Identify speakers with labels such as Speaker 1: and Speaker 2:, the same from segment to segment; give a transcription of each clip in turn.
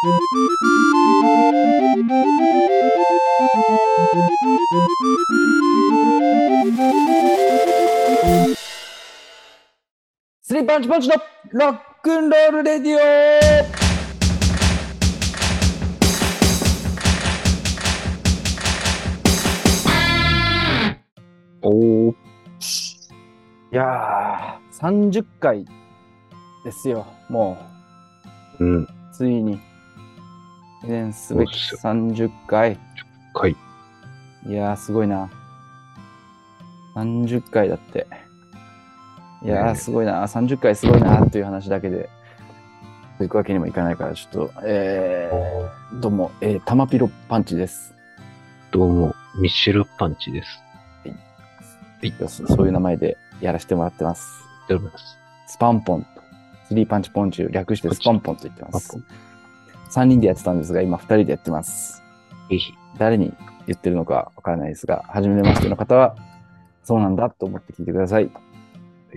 Speaker 1: スリーパンチパンチのロックンロールレディオ。
Speaker 2: おー、
Speaker 1: いやー、30回ですよ、も
Speaker 2: う。ん、
Speaker 1: う、ついに。記念すべき
Speaker 2: そうっすよ
Speaker 1: 30回。
Speaker 2: 回。
Speaker 1: いやー、すごいな。30回だって。いやー、すごいな。30回すごいなっていう話だけで、行くわけにもいかないから、ちょっと、えー、どうも、えー、玉ピロパンチです。
Speaker 2: どうも、ミッシェルパンチです。
Speaker 1: そそういう名前でやらせてもらってます。スパンポンと。スリーパンチポンチュ略してスパンポンと言ってます。3人でやってたんですが、今2人でやってます。
Speaker 2: ぜひ。
Speaker 1: 誰に言ってるのかわからないですが、初めましての方は、そうなんだと思って聞いてください。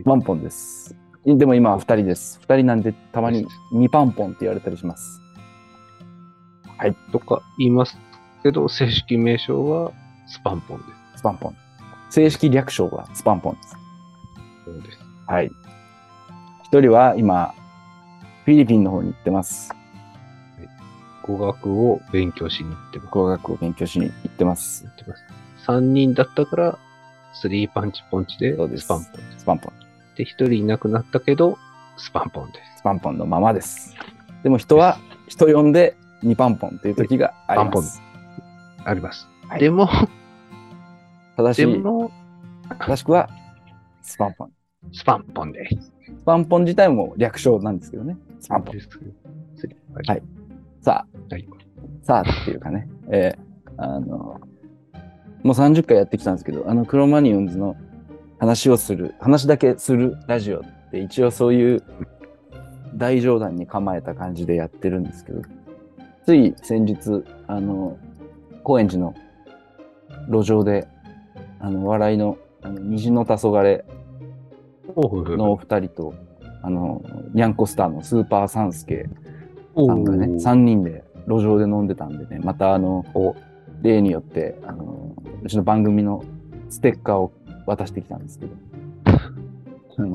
Speaker 1: パンポンです。でも今は2人です。2人なんでたまに2パンポンって言われたりします。はい。
Speaker 2: とか言いますけど、正式名称はスパンポンで
Speaker 1: スパンポン。正式略称はスパンポンです。
Speaker 2: す。そうです。
Speaker 1: はい。1人は今、フィリピンの方に行ってます。
Speaker 2: 語学を勉強しに行ってます。
Speaker 1: 語学を勉強しに行ってます。
Speaker 2: 行ってます。3人だったから、スリーパンチポンチでスパンポン。
Speaker 1: スパンポン。
Speaker 2: で、1人いなくなったけど、スパンポンです。
Speaker 1: スパンポンのままです。でも人は人呼んで2パンポンという時があります。
Speaker 2: あります。
Speaker 1: はい
Speaker 2: でも、
Speaker 1: 正しい、正しくはスパンポン。
Speaker 2: スパンポンです。
Speaker 1: スパンポン自体も略称なんですけどね。スパンポン。はいさあ、
Speaker 2: はい。
Speaker 1: さあっていうかね、えーあの、もう30回やってきたんですけど、あの、クロマニオンズの話をする、話だけするラジオって一応そういう大冗談に構えた感じでやってるんですけど、つい先日、あの、高円寺の路上で、あの、笑いの、あの虹の黄昏のお二人と、あの、ニャンコスターのスーパーサンスケ
Speaker 2: お
Speaker 1: さんがね、
Speaker 2: ー
Speaker 1: 3人で路上で飲んでたんでね、またあの、例によって、あの、うちの番組のステッカーを渡してきたんですけど。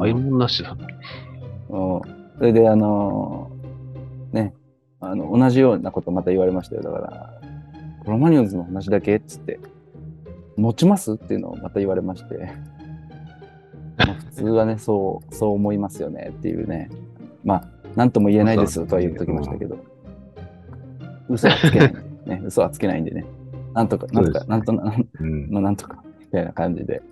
Speaker 1: あ
Speaker 2: いもんなしだ。
Speaker 1: うんそれであの、ね、あの、同じようなことまた言われましたよ。だから、クロマニオンズの話だけ？っつって、持ちます？っていうのをまた言われまして、まあ普通はね、そう、そう思いますよねっていうね。まあ、なんとも言えないですとは言っときましたけど、嘘はつけないんで、ね、嘘はつけないんでね。なんとか、なんとか、なんとな、
Speaker 2: うん。
Speaker 1: まあ、なんとか、みたいな感じで、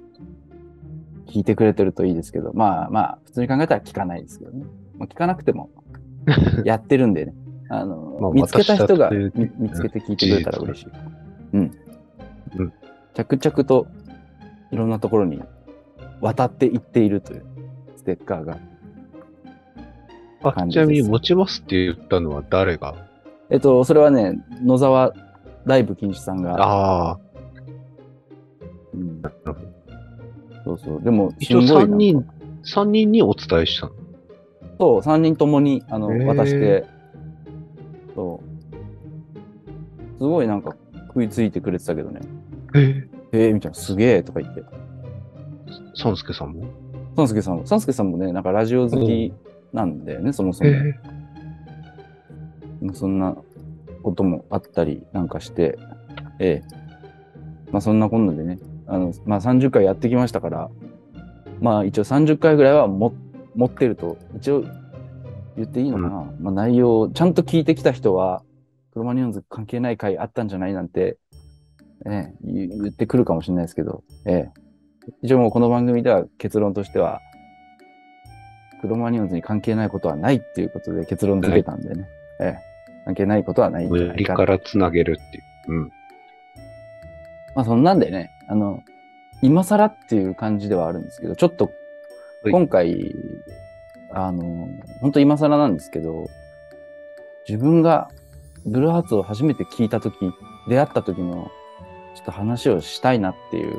Speaker 1: 聞いてくれてるといいですけど、まあまあ、普通に考えたら聞かないですけどね。まあ、聞かなくても、やってるんでね。あの、
Speaker 2: まあ
Speaker 1: 見つけた人が見つけて聞いてくれたら嬉しい。うん。
Speaker 2: うん
Speaker 1: 着々といろんなところに渡っていっているというステッカーが。
Speaker 2: ちなみに持ちますって言ったのは誰が？
Speaker 1: えっと、それはね、野沢ライブ禁止さんが、
Speaker 2: ああ、
Speaker 1: うん。そうそう。でも、
Speaker 2: 一応
Speaker 1: すごいなんか。
Speaker 2: 3人、三人にお伝えしたの？
Speaker 1: そう、3人ともにあの渡して、そう。すごいなんか食いついてくれてたけどね。
Speaker 2: え？
Speaker 1: えー、みたいな、すげえとか言って。
Speaker 2: サンスケさんも？
Speaker 1: サンスケさん。も、サンスケさんもね、なんかラジオ好きなんだよね、そもそも。
Speaker 2: え
Speaker 1: そんなこともあったりなんかして、ええ。まあそんなこんなでね、あの、まあ30回やってきましたから、まあ一応30回ぐらいはも持ってると、一応言っていいのかな、まあ内容、ちゃんと聞いてきた人は、クロマニオンズ関係ない回あったんじゃないなんて、ええ、言言ってくるかもしれないですけど、ええ。一応もうこの番組では結論としては、クロマニオンズに関係ないことはないっていうことで結論付けたんでね。ええ。関係ないことはない
Speaker 2: 無理
Speaker 1: か
Speaker 2: らつなげるっていう。うん。
Speaker 1: まあそんなんでね、あの、今更っていう感じではあるんですけど、ちょっと
Speaker 2: はい
Speaker 1: 今回、あの、本当今更なんですけど、自分がブルーハーツを初めて聞いたとき、出会った時のちょっと話をしたいなっていう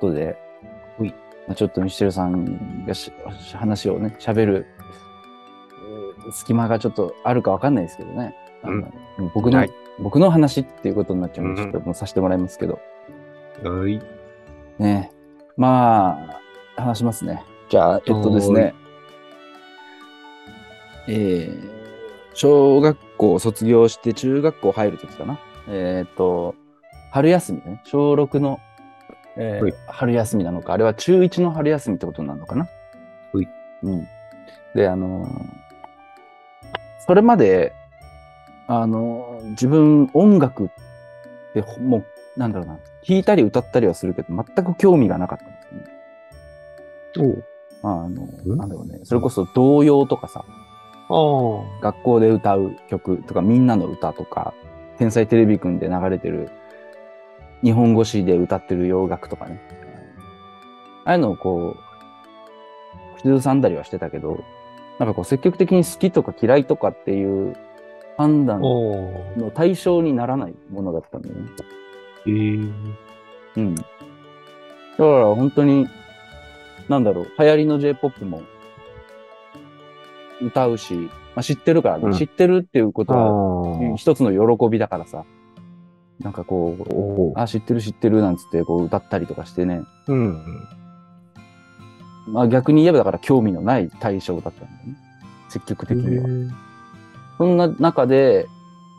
Speaker 1: ことで、
Speaker 2: はい
Speaker 1: まあ、ちょっとミシェルさんがし話をね、喋る、えー隙間がちょっとあるかわかんないですけどね。あの
Speaker 2: うん
Speaker 1: 僕の、
Speaker 2: はい
Speaker 1: 僕の話っていうことになっちゃうんで、
Speaker 2: うん
Speaker 1: ちょっともうさせてもらいますけど。
Speaker 2: はい。
Speaker 1: ねまあ、話しますね。じゃあ、えっとですね。えー、小学校卒業して中学校入るときかな。えーっと、春休みね。小6の、えー
Speaker 2: はい
Speaker 1: 春休みなのか、あれは中1の春休みってことになるのかな？
Speaker 2: はい
Speaker 1: うん。で、あのーそれまで、あのー自分音楽ってほもう、なんだろうな、弾いたり歌ったりはするけど、全く興味がなかったんですよね。
Speaker 2: おう
Speaker 1: あの、
Speaker 2: ん？
Speaker 1: なんだろうね、それこそ童謡とかさ、
Speaker 2: あ
Speaker 1: 学校で歌う曲とか、みんなの歌とか、天才テレビくんで流れてる、日本語詞で歌ってる洋楽とかね。ああいうのをこう、口ずさんだりはしてたけど、なんかこう積極的に好きとか嫌いとかっていう判
Speaker 2: あ。
Speaker 1: 断
Speaker 2: お
Speaker 1: の対象にならないものだったんだよね。
Speaker 2: えー。
Speaker 1: うん。だから本当に、なんだろう、流行りの J-POP も歌うし、まあ、知ってるからね、
Speaker 2: うん
Speaker 1: 知ってるっていうこと
Speaker 2: あ
Speaker 1: は一つの喜びだからさ、なんかこ
Speaker 2: う
Speaker 1: う、あ、知ってる知ってるなんつってこう歌ったりとかしてね、
Speaker 2: うん。
Speaker 1: まあ逆に言えばだから興味のない対象だったんだよね。積極的には。そんな中で、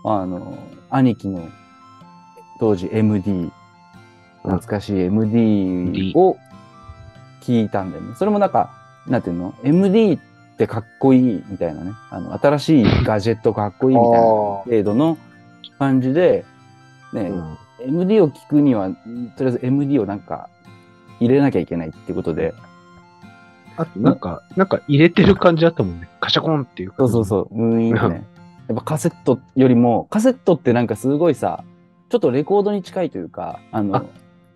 Speaker 1: あの、兄貴の当時 MD、懐かしい MD を聞いたんだよね。それもなんか、なんていうの ?MD ってかっこいいみたいなね。あの、新しいガジェットかっこいいみたいな程度の感じで、ね、
Speaker 2: うん
Speaker 1: MD を聞くには、とりあえず MD をなんか入れなきゃいけないっていうことで、
Speaker 2: あと、なんか、なんか入れてる感じあったもんね。カシャコンっていう
Speaker 1: そ。うそうそう、ムーンってね。やっぱカセットよりも、カセットってなんかすごいさ、ちょっとレコードに近いというか、あの、
Speaker 2: あ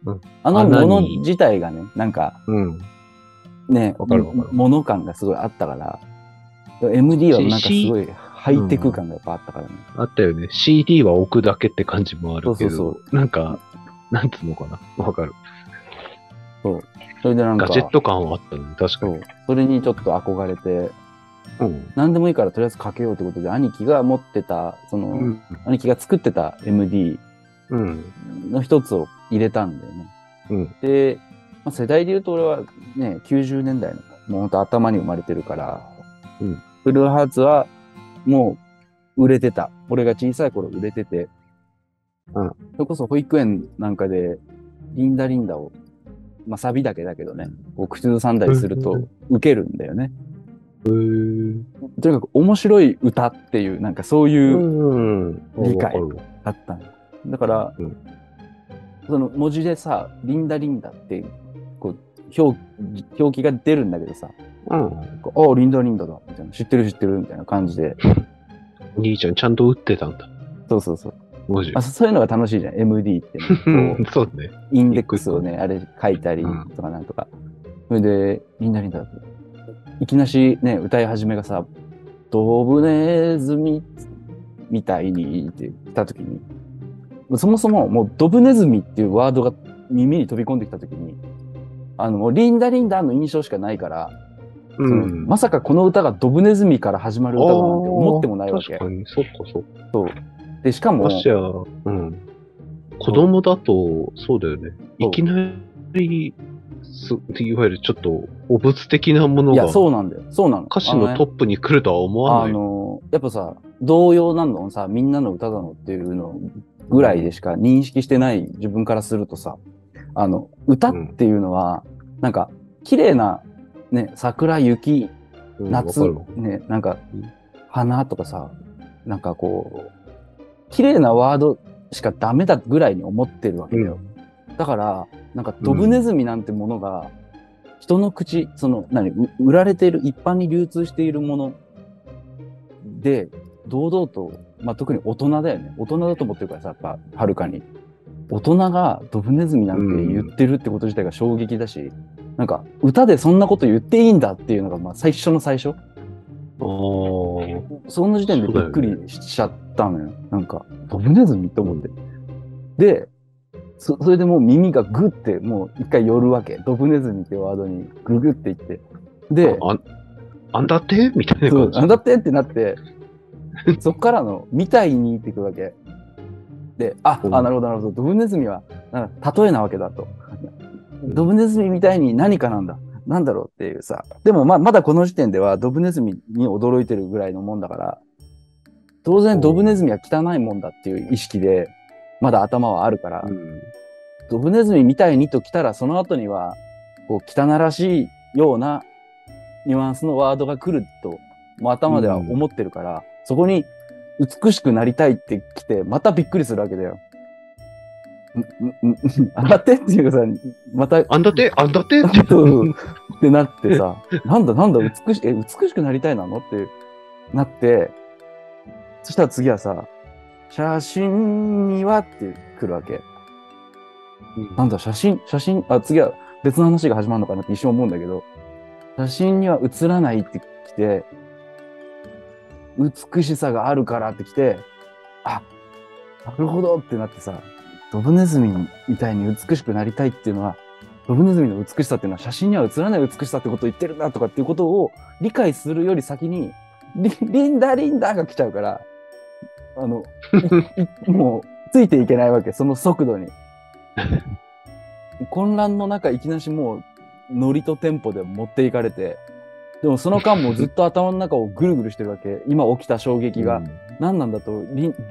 Speaker 2: うん
Speaker 1: あの
Speaker 2: 穴
Speaker 1: も
Speaker 2: に
Speaker 1: の自体がね、なんか
Speaker 2: うん。
Speaker 1: ね、もの感がすごいあったから、MD はなんかすごいハイテク感がやっぱあったからね。
Speaker 2: あったよね。CD は置くだけって感じもあるけど。
Speaker 1: そうそう
Speaker 2: なんか、なんつうのかな？わかる。
Speaker 1: それでなんか、
Speaker 2: ガジェット感はあったね。確かに。
Speaker 1: そう。それにちょっと憧れて、
Speaker 2: うん。
Speaker 1: 何でもいいからとりあえずかけようってことで、兄貴が持ってた、その、
Speaker 2: うん。
Speaker 1: 兄貴が作ってた MD
Speaker 2: うん。
Speaker 1: の一つを入れたんだよね。
Speaker 2: うん。
Speaker 1: で、まあ、世代で言うと俺はね、90年代の、もうほんと頭に生まれてるから、
Speaker 2: うん
Speaker 1: ブルーハーツはもう売れてた。俺が小さい頃売れてて、
Speaker 2: うん。
Speaker 1: それこそ保育園なんかで、リンダリンダを、まあサビだけだけどね、こう口ずさんだりするとウケるんだよね。とにかく面白い歌っていう、なんかそういう、
Speaker 2: うん。
Speaker 1: 理解
Speaker 2: わかるわ。
Speaker 1: あっただから、
Speaker 2: うん。
Speaker 1: その文字でさ、リンダリンダって、表表記が出るんだけどさ、
Speaker 2: うん。
Speaker 1: ああ、リンダリンダだ、みたいな、知ってる知ってる、みたいな感じで、
Speaker 2: お兄ちゃんちゃんと打ってたんだ。
Speaker 1: そうそうそう。あ。そそういうのが楽しいじゃん、MD って、ね
Speaker 2: そうね。
Speaker 1: う。インデックスをね、あれ書いたり
Speaker 2: うん
Speaker 1: とかなんとか。それで、リンダリンダ。いきなしね、歌い始めがさ、ドブネズミみたいにって来たときに、そもそももうドブネズミっていうワードが耳に飛び込んできたときに、あの、リンダリンダの印象しかないから、
Speaker 2: うん。
Speaker 1: まさかこの歌がドブネズミから始まる歌だなんて思ってもないわけ
Speaker 2: 確。かに、そっかそっか。
Speaker 1: で、しかも、
Speaker 2: うん。子供だと、そうだよね。
Speaker 1: そう
Speaker 2: いきなり、すいわゆるちょっと、お物的なもの
Speaker 1: いや、
Speaker 2: が
Speaker 1: そうなんだよ。そうなの。
Speaker 2: 歌詞のトップに来るとは思わ
Speaker 1: あ
Speaker 2: ない。
Speaker 1: の、やっぱさ、童謡なの？さ、みんなの歌なの？っていうのぐらいでしか認識してない自分からするとさ、あの、歌っていうのは、なんか、綺麗な、ね、桜、雪、
Speaker 2: うん
Speaker 1: 夏、
Speaker 2: わかるわ
Speaker 1: ね、なんか
Speaker 2: うん、
Speaker 1: 花とかさ、なんかこう、綺麗なワードしかダメだぐらいに思ってるわけだよ。だから、なんかドブネズミなんてものが、人の口、その、何、う売られている、一般に流通しているもので、堂々と、まあ、特に大人だよね。大人だと思ってるからさ、やっぱ、はるかに。大人がドブネズミなんて言ってるってこと自体が衝撃だし、なんか、歌でそんなこと言っていいんだっていうのが、まあ、最初の最初。
Speaker 2: あー
Speaker 1: その時点でびっくりしちゃったのよ。なんか、ドブネズミって思って。で、そそれでもう耳がグってもう一回寄るわけ。ドブネズミっていうワードにググっていって。で、
Speaker 2: ああんだって？みたいな感じ。
Speaker 1: なんだって？ってなって、そっからの、みたいにってくるわけ。で、あ、
Speaker 2: うん
Speaker 1: あ、なるほど、なるほど。ドブネズミは、な例えなわけだと。ドブネズミみたいに何かなんだ。なんだろうっていうさ。でもまあ、まだこの時点ではドブネズミに驚いてるぐらいのもんだから、当然ドブネズミは汚いもんだっていう意識で、まだ頭はあるから、
Speaker 2: うん
Speaker 1: ドブネズミみたいにと来たら、その後には、こう、汚らしいようなニュアンスのワードが来ると、もう頭では思ってるから、そこに美しくなりたいって来て、またびっくりするわけだよ。んんんあだってっていうかさ、また、
Speaker 2: あんだってあんだって？って。
Speaker 1: ってなってさ、なんだなんだ美し、え、美しくなりたいなの？ってなって、そしたら次はさ、写真にはって来るわけ。なんだ、写真、写真、あ、次は別の話が始まるのかなって一瞬思うんだけど、写真には写らないって来て、美しさがあるからって来て、あ、なるほどってなってさ、ドブネズミみたいに美しくなりたいっていうのは、ドブネズミの美しさっていうのは写真には写らない美しさってことを言ってるんだとかっていうことを理解するより先に、リリンダリンダが来ちゃうから、あの、もうついていけないわけ、その速度に。混乱の中、いきなりもう、ノリとテンポで持っていかれて、でもその間もずっと頭の中をぐるぐるしてるわけ。今起きた衝撃が。何なんだと、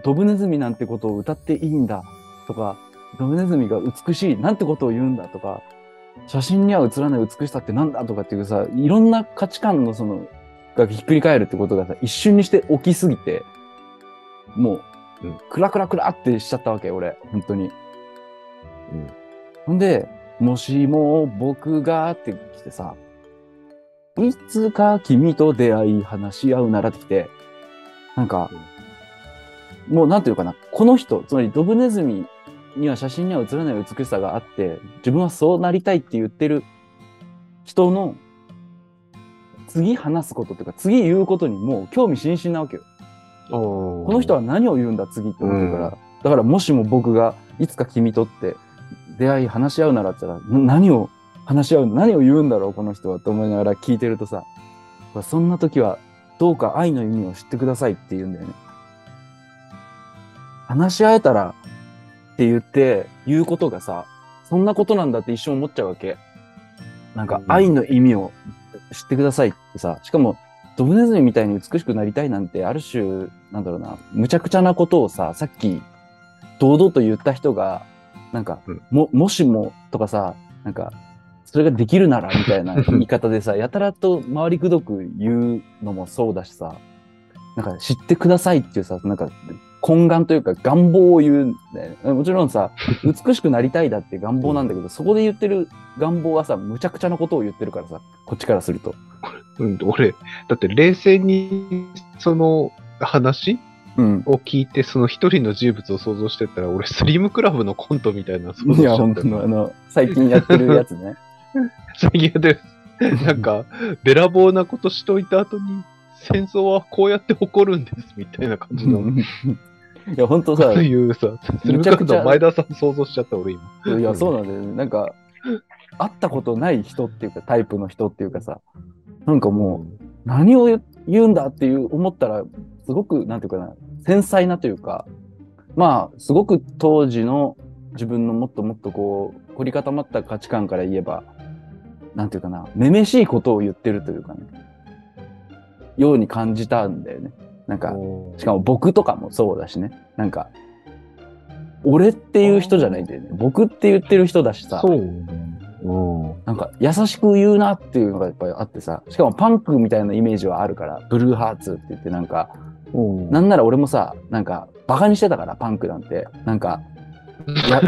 Speaker 1: ドブネズミなんてことを歌っていいんだ。とか、ドブネズミが美しい。なんてことを言うんだとか、写真には写らない美しさってなんだとかっていうさ、いろんな価値観のその、がひっくり返るってことがさ、一瞬にして起きすぎて、もう
Speaker 2: うん、
Speaker 1: クラクラクラってしちゃったわけ、俺、本当に。
Speaker 2: うん。
Speaker 1: ほんで、もしも僕がって来てさ、いつか君と出会い話し合うならって来て、なんか、もうなんていうのかな、この人、つまりドブネズミには写真には写らない美しさがあって、自分はそうなりたいって言ってる人の次話すことっていうか、次言うことにもう興味津々なわけよ。
Speaker 2: こ
Speaker 1: この人は何を言うんだ次って思ってるから、だからもしも僕がいつか君とって出会い話し合うならって言ったら、な何を話し合う、何を言うんだろうこの人はと思いながら聞いてるとさ、そんな時はどうか愛の意味を知ってくださいって言うんだよね。話し合えたらって言って言うことがさ、そんなことなんだって一瞬思っちゃうわけ。なんか
Speaker 2: うん
Speaker 1: 愛の意味を知ってくださいってさ、しかもドブネズミみたいに美しくなりたいなんて、ある種、なんだろうな、むちゃくちゃなことをさ、さっき、堂々と言った人が、なんか、
Speaker 2: うん
Speaker 1: も、もしもとかさ、なんか、それができるならみたいな 言い方でさ、やたらと回りくどく言うのもそうだしさ、なんか知ってくださいっていうさ、なんか懇願というか願望を言うんだよね。もちろんさ、美しくなりたいだって 願望なんだけど、そこで言ってる願望はさ、むちゃくちゃなことを言ってるからさ、こっちからすると。
Speaker 2: うん、俺、だって冷静にその話
Speaker 1: うん。
Speaker 2: を聞いて、その一人の人物を想像してったら、俺、スリムクラブのコントみたいな想像し
Speaker 1: いや、
Speaker 2: ちゃった
Speaker 1: 本当の、あの、最近やってるやつね。
Speaker 2: 最近やってる。なんか、べらぼうなことしといた後に、戦争はこうやって起こるんです、みたいな感じの。
Speaker 1: いや、本当さ、
Speaker 2: そういうさ、スリムクラブの前田さん想像しちゃった、俺今。
Speaker 1: いや、そうなんだよね。なんか、会ったことない人っていうか、タイプの人っていうかさ、なんかもう、何を言言うんだっていう思ったら、すごく、なんていうかな、繊細なというか、まあ、すごく当時の自分のもっともっとこう、凝り固まった価値観から言えば、なんていうかな、めめしいことを言ってるというかね、ように感じたんだよね。なんか、しかも僕とかもそうだしね。なんか、俺っていう人じゃないんだよね。僕って言ってる人だしさ。
Speaker 2: そう。
Speaker 1: なんか優しく言うなっていうのがやっぱりあってさ。しかもパンクみたいなイメージはあるから、ブルーハーツって言ってなんか、なんなら俺もさ、なんかバカにしてたから、パンクなんて。なんか、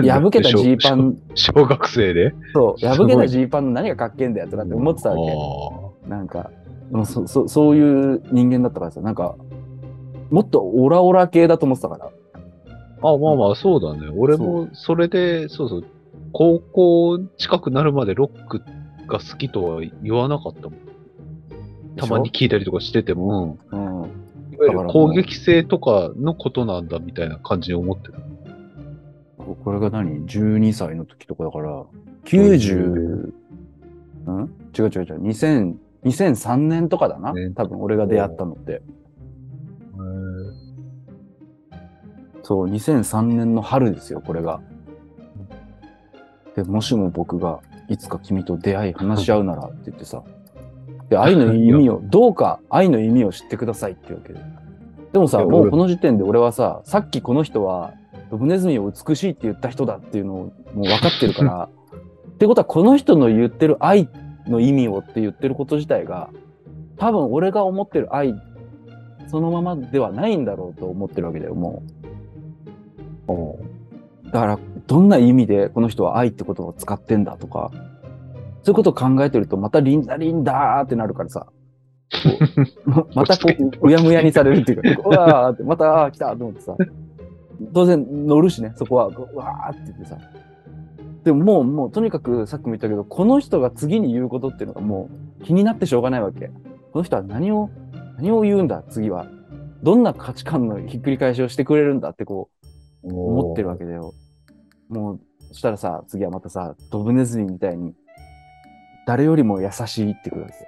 Speaker 1: や破けたジーパン、
Speaker 2: 小学生で？
Speaker 1: そう、破けたジーパンの何がかっけえんだよとかって思ってたわけ。なんか、もうそそそういう人間だったからさ、なんか、もっとオラオラ系だと思ってたから。
Speaker 2: あ、まあまあ、そうだね。俺も、それで、そうそう、高校近くなるまでロックが好きとは言わなかったもん。たまに聞いたりとかしてても、
Speaker 1: うん。
Speaker 2: うん、いわゆる攻撃性とかのことなんだみたいな感じに思ってた。
Speaker 1: これが何 ?12 歳の時とかだから、90、うん？違う違う違う。2000 2003年とかだな？
Speaker 2: ね。
Speaker 1: 多分俺が出会ったのって。そう、2003年の春ですよ、これが。で、もしも僕がいつか君と出会い話し合うならって言ってさ。で、愛の意味を、どうか愛の意味を知ってくださいっていうわけで。でもさ、もうこの時点で俺はさ、さっきこの人は、ドブネズミを美しいって言った人だっていうのをもう分かってるから、ってことはこの人の言ってる愛の意味をって言ってること自体が、多分俺が思ってる愛そのままではないんだろうと思ってるわけだよ、もう。だから、どんな意味でこの人は愛って言葉を使ってんだとか、そういうことを考えてると、またリンダリンダーってなるからさ、またこう、うやむやにされるっていうか、うわーって、また、来たと思ってさ、当然乗るしね、そこは、うわーって言ってさ。でももう、もう、とにかくさっきも言ったけど、この人が次に言うことっていうのがもう気になってしょうがないわけ。この人は何を、何を言うんだ、次は。どんな価値観のひっくり返しをしてくれるんだってこう、思ってるわけだよ。もう、そしたらさ、次はまたさ、ドブネズミみたいに、誰よりも優しいってくるわけです。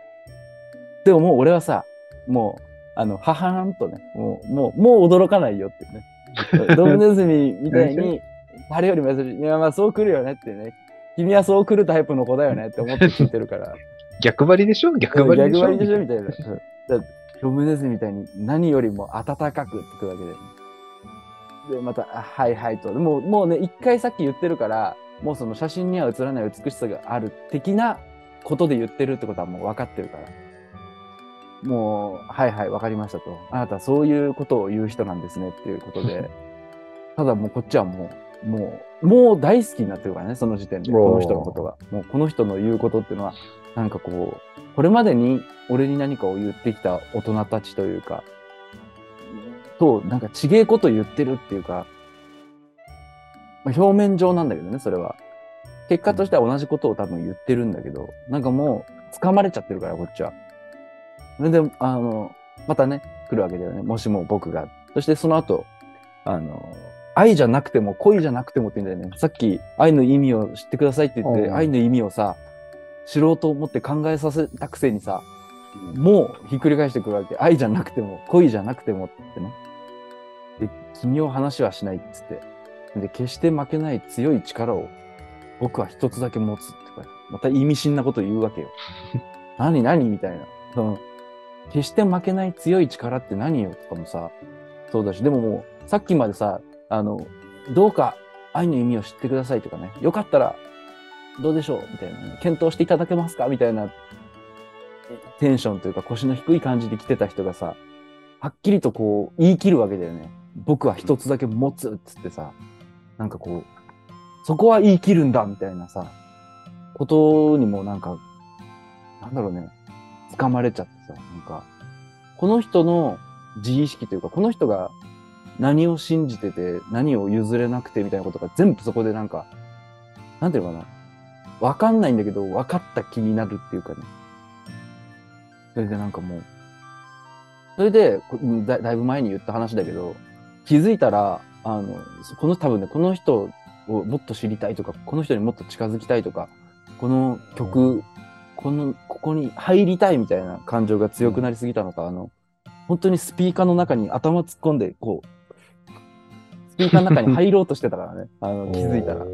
Speaker 1: でももう俺はさ、もう、あの、ははんとね、もう、もう、もう驚かないよってね。ドブネズミみたいに、誰よりも優しい。いや、まあそう来るよねってね。君はそう来るタイプの子だよねって思って 聞いてるから。
Speaker 2: 逆張りでしょ？逆張りでしょ？
Speaker 1: 逆張りでしょみたいな。ドブネズミみたいに何よりも温かくってくるわけだよね。で、また、あはいはいと。もう、もうね、一回さっき言ってるから、もうその写真には写らない美しさがある的なことで言ってるってことはもう分かってるから。もう、はいはい、分かりましたと。あなたはそういうことを言う人なんですねっていうことで。ただもうこっちはもう、もう、もう大好きになってるからね、その時点で。この人のことが。もうこの人の言うことっていうのは、なんかこう、これまでに俺に何かを言ってきた大人たちというか、と、なんかちげえこと言ってるっていうか、まあ、表面上なんだけどね、それは。結果としては同じことを多分言ってるんだけど、なんかもう、掴まれちゃってるから、こっちは。それで、あの、またね、来るわけだよね。もしも僕が。そしてその後、あの、愛じゃなくても恋じゃなくてもって言うんだよね。さっき愛の意味を知ってくださいって言って、
Speaker 2: うん
Speaker 1: 愛の意味をさ、知ろうと思って考えさせたくせにさ、もうひっくり返してくるわけ。愛じゃなくても、恋じゃなくてもってね。で、君を話はしないっつって。で、決して負けない強い力を僕は一つだけ持つってか、また意味深なこと言うわけよ。何何みたいな。その決して負けない強い力って何よとかもさ、そうだし、でももう、さっきまでさ、あの、どうか愛の意味を知ってくださいとかね、よかったらどうでしょうみたいな、ね、検討していただけますか？みたいなテンションというか腰の低い感じで来てた人がさ、はっきりとこう言い切るわけだよね。僕は一つだけ持つっつってさ、なんかこう、そこは言い切るんだみたいなさ、ことにもなんか、なんだろうね、掴まれちゃってさ、なんか、この人の自意識というか、この人が何を信じてて、何を譲れなくてみたいなことが全部そこでなんか、なんていうのかな、わかんないんだけど、分かった気になるっていうかね。それでなんかもう、それでだ、だいぶ前に言った話だけど、気づいたら、あの、この多分ね、この人をもっと知りたいとか、この人にもっと近づきたいとか、この曲、この、ここに入りたいみたいな感情が強くなりすぎたのか、あの、本当にスピーカーの中に頭突っ込んで、こう、スピーカーの中に入ろうとしてたからね、あの、気づいたら。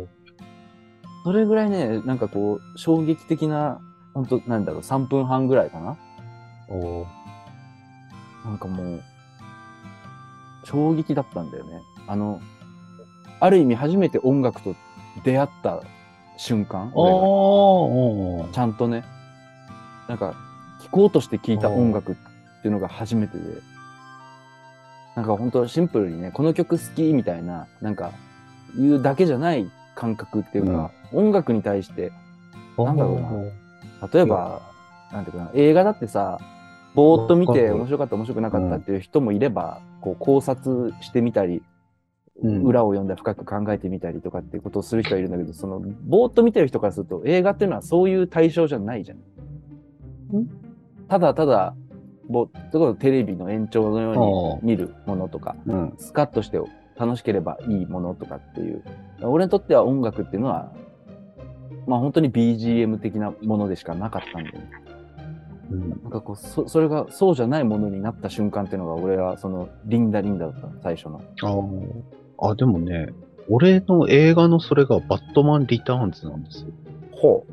Speaker 1: それぐらいね、なんかこう、衝撃的な、本当なんだろう、3分半ぐらいかな。
Speaker 2: おー
Speaker 1: なんかもう、衝撃だったんだよね。あの、ある意味初めて音楽と出会った瞬間、ちゃんとね、なんか、聴こうとして聴いた音楽っていうのが初めてで、なんか本当シンプルにね、この曲好きみたいな、なんか、言うだけじゃない感覚っていうか、音楽に対して、なんだろうな。例えば、なんていうかな、映画だってさ、ぼーっと見て面白かった面白くなかったっていう人もいれば、こう考察してみたり、
Speaker 2: うん
Speaker 1: 裏を読んで深く考えてみたりとかっていうことをする人はいるんだけど、その、ぼーっと見てる人からすると、映画っていうのはそういう対象じゃないじゃん。ただただ、ぼそれこそテレビの延長のように見るものとか、
Speaker 2: うん。
Speaker 1: スカッとして楽しければいいものとかっていう。俺にとっては音楽っていうのは、まあ本当に BGM 的なものでしかなかったんで、ね、
Speaker 2: うん。
Speaker 1: なんかこうそそれがそうじゃないものになった瞬間っていうのが俺はそのリンダリンダだったの最初の。
Speaker 2: あでもね、俺の映画のそれがバットマンリターンズなんですよ。
Speaker 1: ほ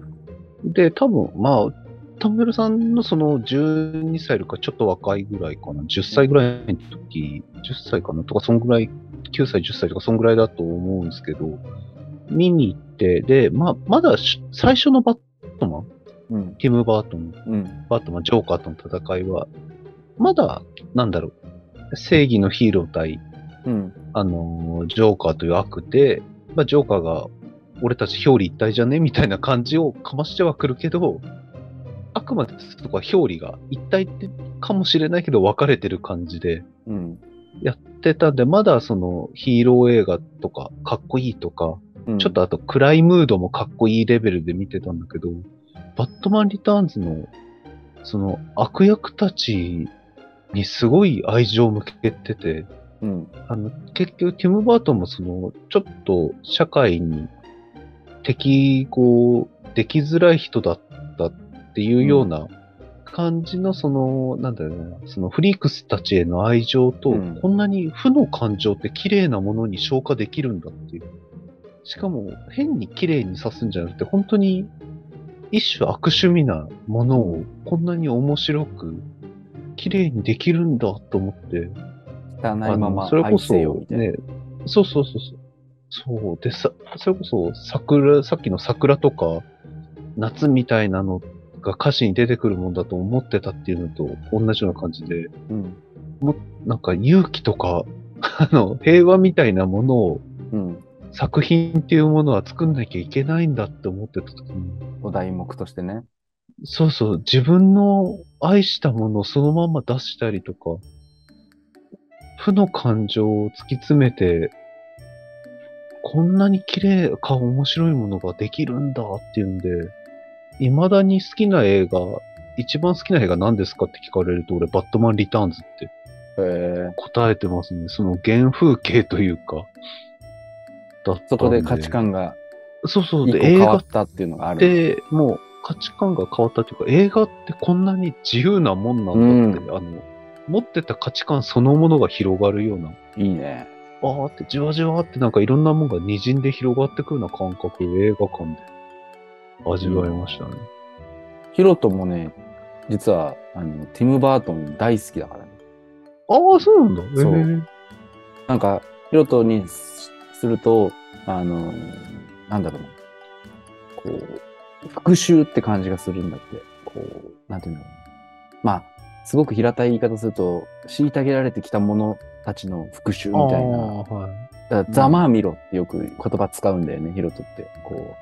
Speaker 2: で、多分、まあ、タンベルさんのその12歳とかちょっと若いぐらいかな、10歳ぐらいの時、10歳かなとか、そんぐらい、9歳、10歳とか、そんぐらいだと思うんですけど、見に行って、で、まあ、まだし最初のバットマン、
Speaker 1: う。うん。
Speaker 2: ティム・バートン、
Speaker 1: うん。
Speaker 2: バットマン、ジョーカーとの戦いは、まだ、なんだろう、正義のヒーロー対、
Speaker 1: うん。
Speaker 2: あのージョーカーという悪で、まあ、ジョーカーが、俺たち表裏一体じゃねみたいな感じをかましてはくるけど、あくまでそこは表裏が一体ってかもしれないけど分かれてる感じで
Speaker 1: うん。
Speaker 2: やってたんで、まだそのヒーロー映画とかかっこいいとか、
Speaker 1: うん
Speaker 2: ちょっとあと暗いムードもかっこいいレベルで見てたんだけど、バットマンリターンズのその悪役たちにすごい愛情を向けてて、
Speaker 1: うん。
Speaker 2: あの、結局、ティム・バートンもその、ちょっと社会に適合できづらい人だったっていうような感じの、その、なんだろうな、そのフリークスたちへの愛情と、
Speaker 1: うん
Speaker 2: こんなに負の感情って綺麗なものに消化できるんだっていう。しかも、変に綺麗に刺すんじゃなくて、本当に一種悪趣味なものをこんなに面白く、綺麗にできるんだと思って、
Speaker 1: 汚いまま
Speaker 2: それこそ。ね、そうそうそうそう。そう。で、さ、それこそ、桜、さっきの桜とか、夏みたいなのが歌詞に出てくるもんだと思ってたっていうのと同じような感じで、
Speaker 1: うん。
Speaker 2: なんか勇気とか、あの、平和みたいなものを、
Speaker 1: うん。
Speaker 2: 作品っていうものは作んなきゃいけないんだって思ってた時に、
Speaker 1: お題目としてね。
Speaker 2: そうそう、自分の愛したものをそのまま出したりとか、負の感情を突き詰めて、こんなに綺麗か面白いものができるんだっていうんで、未だに好きな映画、一番好きな映画何ですかって聞かれると、俺、バットマンリターンズって。答えてますね。その原風景というか。だったん
Speaker 1: そこで価値。観が
Speaker 2: そうそう。で、
Speaker 1: 変わったっていうのがある。
Speaker 2: て、もう価値観が変わったというか、映画ってこんなに自由なもんなんだって、あの、持ってた価値観そのものが広がるような、
Speaker 1: いいね。
Speaker 2: あーってじわじわってなんかいろんなもんが滲んで広がってくるような感覚を映画館で味わいましたね。
Speaker 1: ヒロトもね、実は、あの、ティム・バートン大好きだからね。
Speaker 2: ああ、そうなんだ。
Speaker 1: そうなんか、ヒロトにすすると、あの、なんだろうな。こう、復讐って感じがするんだって。こう、なんていうんだろうな。まあ、すごく平たい言い方すると、虐げられてきた者たちの復讐みたいな。
Speaker 2: はい。
Speaker 1: だからざまあみろってよく言葉使うんだよね、ヒロトって。こ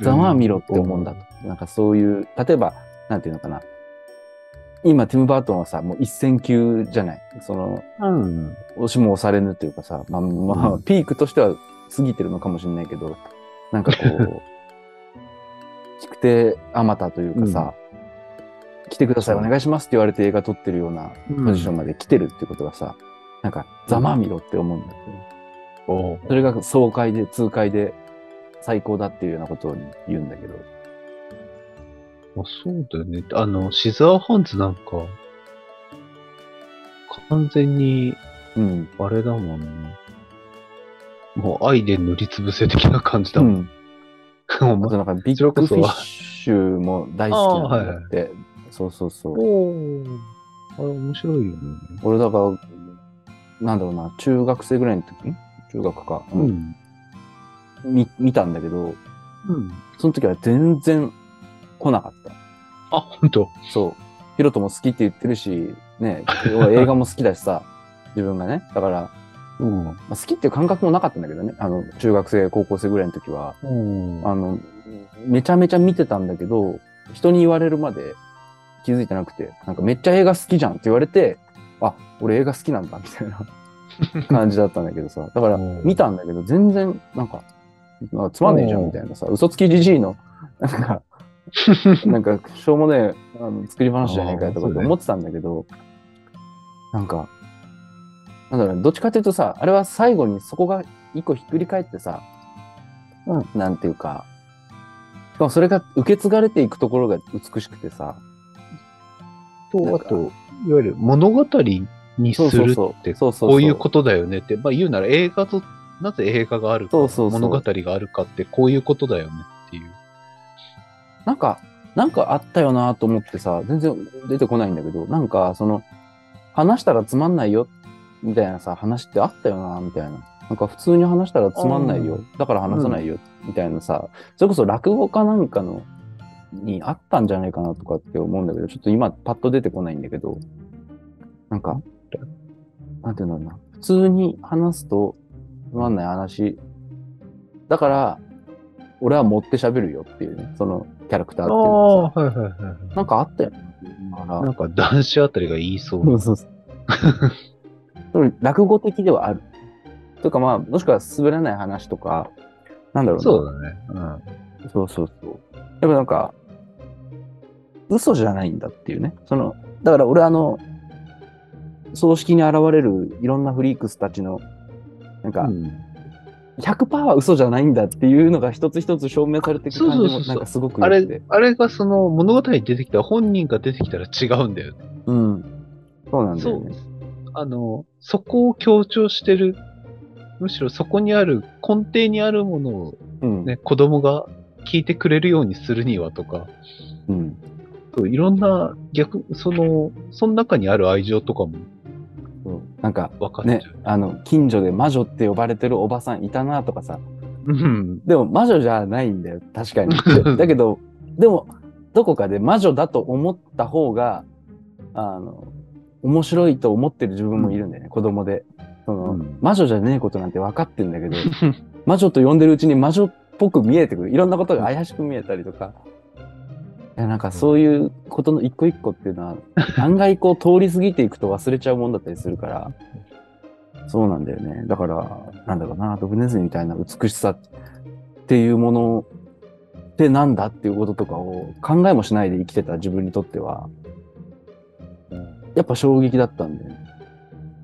Speaker 1: う、ざまあみろって思うんだと。なんかそういう、例えば、なんていうのかな。今、ティム・バートンはさ、もう一線級じゃない。その、
Speaker 2: うん。
Speaker 1: 押しも押されぬっていうかさ、まあ、まあ、
Speaker 2: うん
Speaker 1: ピークとしては過ぎてるのかもしれないけど、なんかこう、聞くてあまたというかさ、来てください、お願いしますって言われて映画撮ってるようなポジションまで来てるってことがさ、なんか、ざまあみろって思うんだってね。それが爽快で痛快で最高だっていうようなことを言うんだけど。
Speaker 2: あそうだよね。あの、シザーハンズなんか、完全に、
Speaker 1: うん。
Speaker 2: あれだもんね。もう愛で塗りつぶせ的な感じだもん。
Speaker 1: うん。
Speaker 2: お
Speaker 1: あ
Speaker 2: 前
Speaker 1: となんかビッグフィッシュも大好きなんだって。そうそうそう。
Speaker 2: おーあれ面白いよね。
Speaker 1: 俺だから、なんだろうな、中学生ぐらいの時？ん中学か、
Speaker 2: う。ん。
Speaker 1: み見たんだけど、
Speaker 2: うん。
Speaker 1: その時は全然来なかった。
Speaker 2: あ、ほんと。
Speaker 1: そう。ヒロトも好きって言ってるし、ね、映画も好きだしさ、自分がね。だから、
Speaker 2: うん。
Speaker 1: まあ、好きっていう感覚もなかったんだけどね。あの、中学生、高校生ぐらいの時は。
Speaker 2: うん。
Speaker 1: あの、めちゃめちゃ見てたんだけど、人に言われるまで気づいてなくて、なんかめっちゃ映画好きじゃんって言われて、あ、俺映画好きなんだ、みたいな 感じだったんだけどさ。だから
Speaker 2: うん。
Speaker 1: 見たんだけど、全然なんか、なんかつまんねえじゃん、みたいなさ、嘘つきじじいの、なんか、なんか、しょうもねえ、あの作り話じゃねえかよとかって思ってたんだけど、なんか、なんだろうね、どっちかっていうとさ、あれは最後にそこが一個ひっくり返ってさ、
Speaker 2: うん。
Speaker 1: なんていうか、しかもそれが受け継がれていくところが美しくてさ、
Speaker 2: と、あと、いわゆる物語にするって、
Speaker 1: そうそうそう
Speaker 2: こういうことだよねって、まあ言うなら映画と、なぜ映画があるか、
Speaker 1: そうそうそう
Speaker 2: 物語があるかってこういうことだよねっていう。
Speaker 1: なんか、なんかあったよなと思ってさ、全然出てこないんだけど、なんか、その、話したらつまんないよ、みたいなさ、話ってあったよな、みたいな。なんか普通に話したらつまんないよ。だから話さないよ、みたいなさ、それこそ落語家なんかの、にあったんじゃないかなとかって思うんだけど、ちょっと今パッと出てこないんだけど、なんか、なんていうんだろうな。普通に話すとつまんない話。だから、俺は持って喋るよっていうね、そのキャラクターっていうのはさ
Speaker 2: はいはいはい。
Speaker 1: なんかあったよね。だから
Speaker 2: なんか男子あたりが言いそうな。
Speaker 1: そうそうそう。落語的ではある。というかまあ、もしくは滑らない話とか、なんだろうな。
Speaker 2: そうだね。うん。
Speaker 1: そうそうそう。でもなんか、嘘じゃないんだっていうね。その、だから俺あの、葬式に現れるいろんなフリークスたちの、なんか、
Speaker 2: うん
Speaker 1: 100%は嘘じゃないんだっていうのが一つ一つ証明されていく感じもなんかすごく
Speaker 2: あれ、あれがその物語に出てきた本人が出てきたら違うんだよね。
Speaker 1: うん。そうなんだ
Speaker 2: そう
Speaker 1: よね。。
Speaker 2: あの、そこを強調してる、むしろそこにある、根底にあるものを
Speaker 1: うん。
Speaker 2: ね、子供が聞いてくれるようにするにはとか、
Speaker 1: うん。
Speaker 2: そういろんな逆、その、その中にある愛情とかも
Speaker 1: そうなんか、
Speaker 2: 分か。
Speaker 1: ね、あの、近所で魔女って呼ばれてるおばさんいたなとかさ。
Speaker 2: うん。
Speaker 1: でも魔女じゃないんだよ、確かに。で だけど、でも、どこかで魔女だと思った方が、あの、面白いと思ってる自分もいるんだよね、子供で。その、
Speaker 2: うん
Speaker 1: 魔女じゃねえことなんて分かってんだけど、魔女と呼んでるうちに魔女っぽく見えてくる。いろんなことが怪しく見えたりとか。いや、なんかそういうことの一個一個っていうのは、案外こう通り過ぎていくと忘れちゃうもんだったりするから、そうなんだよね。だから、なんだろうな、ドブネズミみたいな美しさっていうものってなんだっていうこととかを考えもしないで生きてた自分にとっては、やっぱ衝撃だったんだよね。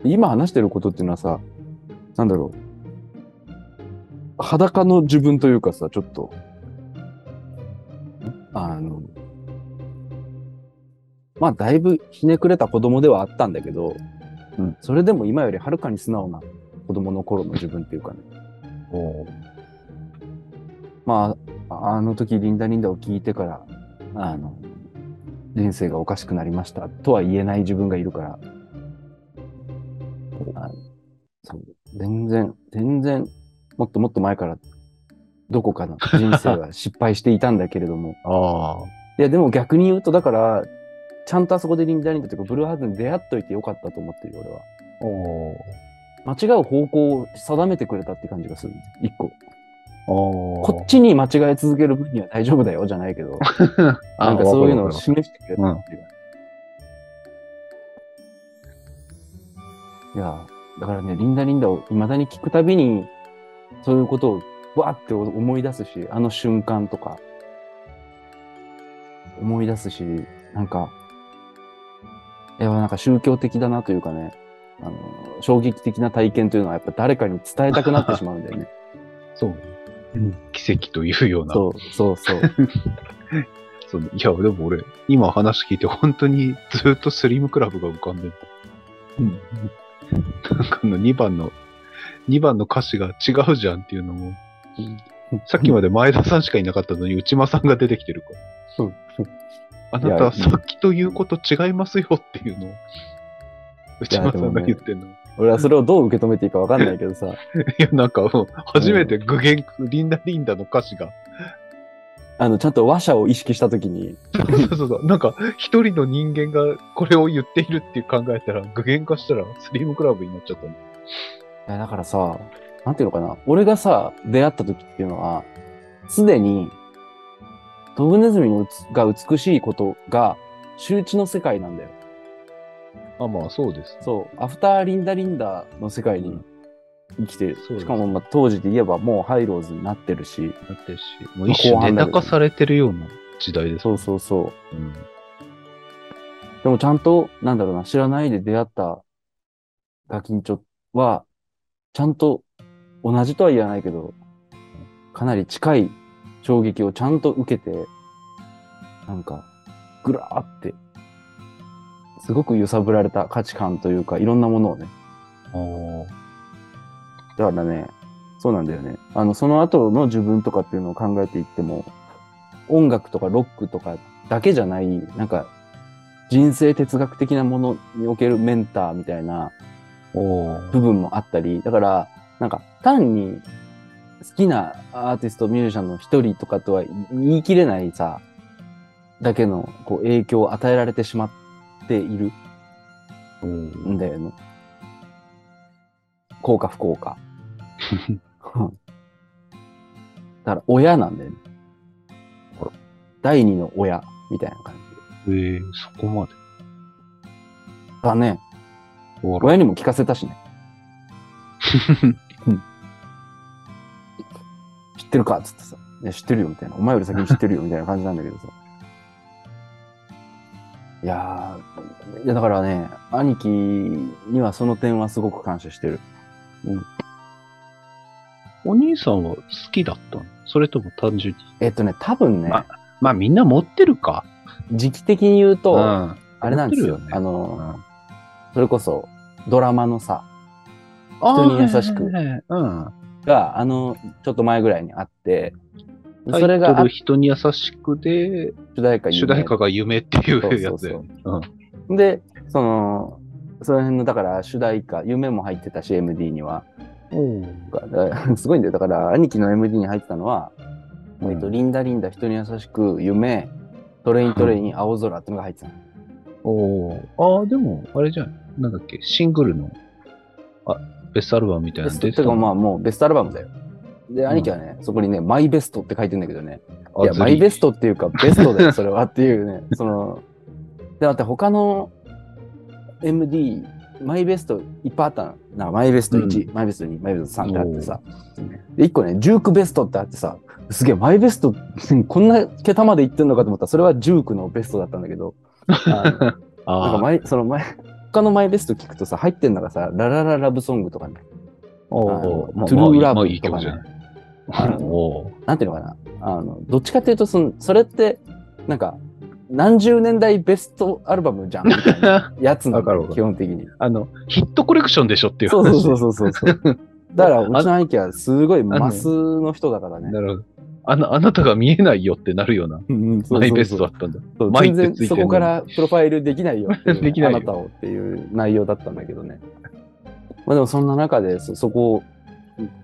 Speaker 1: 今話してることっていうのはさ、なんだろう。裸の自分というかさ、ちょっと、あの、まあ、だいぶひねくれた子供ではあったんだけど、うん、それでも今よりはるかに素直な子供の頃の自分っていうかね。まあ、あの時リンダリンダを聞いてから、あの、人生がおかしくなりましたとは言えない自分がいるから、あそう。全然、全然、もっともっと前から、どこかの人生は失敗していたんだけれども。いや、でも逆に言うと、だから、ちゃんとあそこでリンダリンダというか、ブルーハーツに出会っといてよかったと思ってるよ、俺は。
Speaker 2: お
Speaker 1: 間違う方向を定めてくれたって感じがする。一個。
Speaker 2: お
Speaker 1: こっちに間違え続ける分には大丈夫だよ、じゃないけど、なんかそういうのを示してくれたっていう。いや、だからね、リンダリンダを未だに聞くたびに、そういうことをわーって思い出すし、あの瞬間とか、思い出すし、なんか、いや、なんか宗教的だなというかね、あの、衝撃的な体験というのはやっぱ誰かに伝えたくなってしまうんだよね。
Speaker 2: そう。奇跡というような。
Speaker 1: そう、そうそう。
Speaker 2: そういや、でも俺、今話聞いて本当にずっとスリムクラブが浮かんでる。なんかあの2番の、2番の歌詞が違うじゃんっていうのも、さっきまで前田さんしかいなかったのに内間さんが出てきてるから。
Speaker 1: うん
Speaker 2: あなたはさっきということ違いますよっていうのを、内間さんが言ってるの。い
Speaker 1: 俺はそれをどう受け止めていいかわかんないけどさ、
Speaker 2: や、なんか初めて具現、リンダリンダの歌詞が、
Speaker 1: あの、ちゃんと話者を意識したときに、
Speaker 2: そうそうそう。なんか、一人の人間がこれを言っているっていう考えたら、具現化したらスリムクラブになっちゃったの。
Speaker 1: いや、だからさ、なんていうのかな。俺がさ、出会った時っていうのは、すでに、ドブネズミが美しいことが、周知の世界なんだよ。
Speaker 2: あ、まあそうです。
Speaker 1: そう。アフターリンダリンダの世界に生きてる。
Speaker 2: そうです
Speaker 1: しかも、まあ、当時で言えばもうハイローズになってるし、
Speaker 2: なってるし、もう一種ネタ化されてるような時代です。
Speaker 1: そうそうそう。
Speaker 2: うん。
Speaker 1: でもちゃんと、なんだろうな、知らないで出会ったガキンチョは、ちゃんと同じとは言わないけど、かなり近い衝撃をちゃんと受けて、なんか、ぐらーってすごく揺さぶられた価値観というか、いろんなものをね。だからね、そうなんだよね。あの、その後の自分とかっていうのを考えていっても、音楽とかロックとかだけじゃない、なんか、人生哲学的なものにおけるメンターみたいな部分もあったり、だから、なんか単に好きなアーティスト、ミュージシャンの一人とかとは言い切れないさ、だけのこう影響を与えられてしまっているんだよね。幸か不幸か。だから親なんだよね。第二の親みたいな感じ。
Speaker 2: えー、そこまで。
Speaker 1: だね。親にも聞かせたしね。知ってるかっつってさ。いや、知ってるよみたいな。お前より先に知ってるよみたいな感じなんだけどさ。いやー、いやだからね、兄貴にはその点はすごく感謝してる。
Speaker 2: お兄さんは好きだったの？それとも単純に？
Speaker 1: えっとね、多分ね、
Speaker 2: ままあみんな持ってるか。
Speaker 1: 時期的に言うと、
Speaker 2: ん。
Speaker 1: あれなんですよ。
Speaker 2: よね
Speaker 1: あ
Speaker 2: う
Speaker 1: の、
Speaker 2: ん
Speaker 1: それこそドラマのさ、人に優しく
Speaker 2: あーはいはいはいうん。
Speaker 1: が、あの、ちょっと前ぐらいにあって、それが
Speaker 2: 人に優しくで、
Speaker 1: 主題歌に
Speaker 2: 主題歌が夢っていうやつ。
Speaker 1: で、その、その辺の、だから主題歌、夢も入ってたし、MD には。すごいんだよ。だから、兄貴の MD に入ってたのは、えっと、リンダリンダ、人に優しく、夢、トレイントレイン、青空ってのが入ってたの。
Speaker 2: おーああ、でも、あれじゃん。なんだっけ、シングルの、あ、ベストアルバムみたいなの出てた
Speaker 1: ベストっていうか、まあ、もうベストアルバムだよ。で、兄貴はね、そこにね、マイベストって書いてんだけどね。いや、マイベストっていうか、ベストだよ、それはっていうね。その、で、だって他の MD、マイベストいっぱいあったの。なマイベスト1、マイベスト2、マイベスト3ってあってさ。で、1個ね、ジュークベストってあってさ、すげえ、マイベスト、こんな桁までいってんのかと思ったら、それはジュークのベストだったんだけど、あのなんか
Speaker 2: あ
Speaker 1: マイ、そのマイ、他のマイベスト聞くとさ、入ってんのがさ、ララララブソングとかね、
Speaker 2: あ、お
Speaker 1: トゥルーラ
Speaker 2: まあ
Speaker 1: ブとかね
Speaker 2: いい曲じゃない。
Speaker 1: あの なんていうのかな、あの、どっちかっていうと、その、それって、なんか、何十年代ベストアルバムじゃんみたいなやつなの基本的に。
Speaker 2: あの、ヒットコレクションでしょっていう話。
Speaker 1: そうそうそうそうそう。だから、うちの兄貴はすごい
Speaker 2: あ
Speaker 1: マスの人だからね。
Speaker 2: なるほど。あなあなたが見えないよってなるような
Speaker 1: うんうんそうそうそう
Speaker 2: マイベストだったんだ。
Speaker 1: そう
Speaker 2: マイって
Speaker 1: 全然そこからプロファイルできないよっていうね
Speaker 2: できないよ
Speaker 1: あなたをっていう内容だったんだけどね。まあでもそんな中でそそこを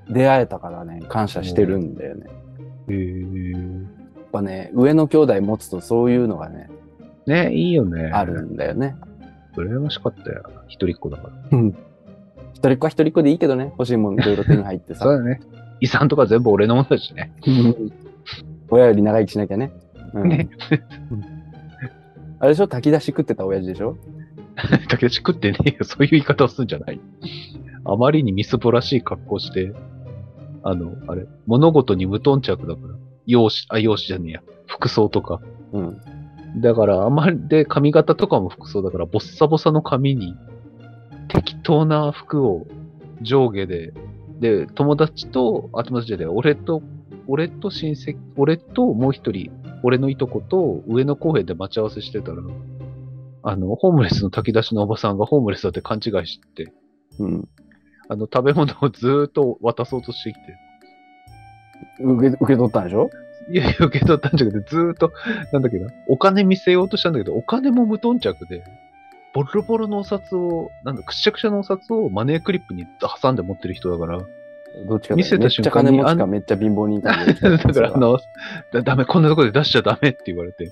Speaker 1: 出会えたからね、感謝してるんだよね。
Speaker 2: へえ。
Speaker 1: やっぱね、上の兄弟持つとそういうのがね、
Speaker 2: ね、いいよね。
Speaker 1: あるんだよね。
Speaker 2: 羨ましかったよ。一人っ子だから。
Speaker 1: うん一人っ子は一人っ子でいいけどね、欲しいもんいろいろ手に入ってさ。
Speaker 2: そうだね。遺産とか全部俺のものだしね。
Speaker 1: 親より長生きしなきゃね。うん
Speaker 2: ね
Speaker 1: あれでしょ？炊き出し食ってた親父でしょ？
Speaker 2: だけど食ってねえよ。そういう言い方をするんじゃない。あまりにみすぼらしい格好して、あの、あれ、物事に無頓着だから。容姿、あ、容姿じゃねえや。服装とか。
Speaker 1: うん。
Speaker 2: だから、あまりで、髪型とかも服装だから、ボッサボサの髪に、適当な服を上下で、で、友達と、あ、友達じゃない、俺と、俺と親戚、俺ともう一人、俺のいとこと上野公園で待ち合わせしてたら、あの、ホームレスの炊き出しのおばさんがホームレスだって勘違いして、
Speaker 1: うん。
Speaker 2: あの、食べ物をずーっと渡そうとしてきて、
Speaker 1: 受け受け取ったんでしょ？
Speaker 2: いやいや、受け取ったんじゃなくて、ずーっと、なんだっけな、お金見せようとしたんだけど、お金も無頓着で、ボロボロのお札を、なんだ、くしゃくしゃのお札をマネークリップに挟んで持ってる人だから、
Speaker 1: どっちか
Speaker 2: 見せた
Speaker 1: めっちゃ
Speaker 2: 瞬間に
Speaker 1: 金持ちかめっちゃ貧乏人かで
Speaker 2: だから、あの、だダメ、こんなとこで出しちゃダメって言われて。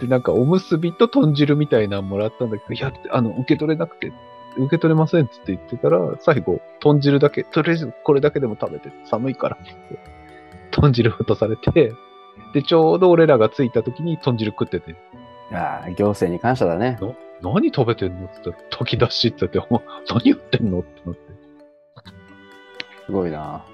Speaker 2: で、なんか、おむすびと豚汁みたいなのもらったんだけど、いや、あの、受け取れなくて、受け取れませんっつって言ってたら、最後、豚汁だけ、とりあえずこれだけでも食べて、寒いからって言って、豚汁渡されて、で、ちょうど俺らが着いた時に豚汁食ってて、
Speaker 1: ああ、行政に感謝だね。
Speaker 2: 何食べてんの？って言ったら、時出しって言って、お前何言ってんの？ってなって。
Speaker 1: すごいな。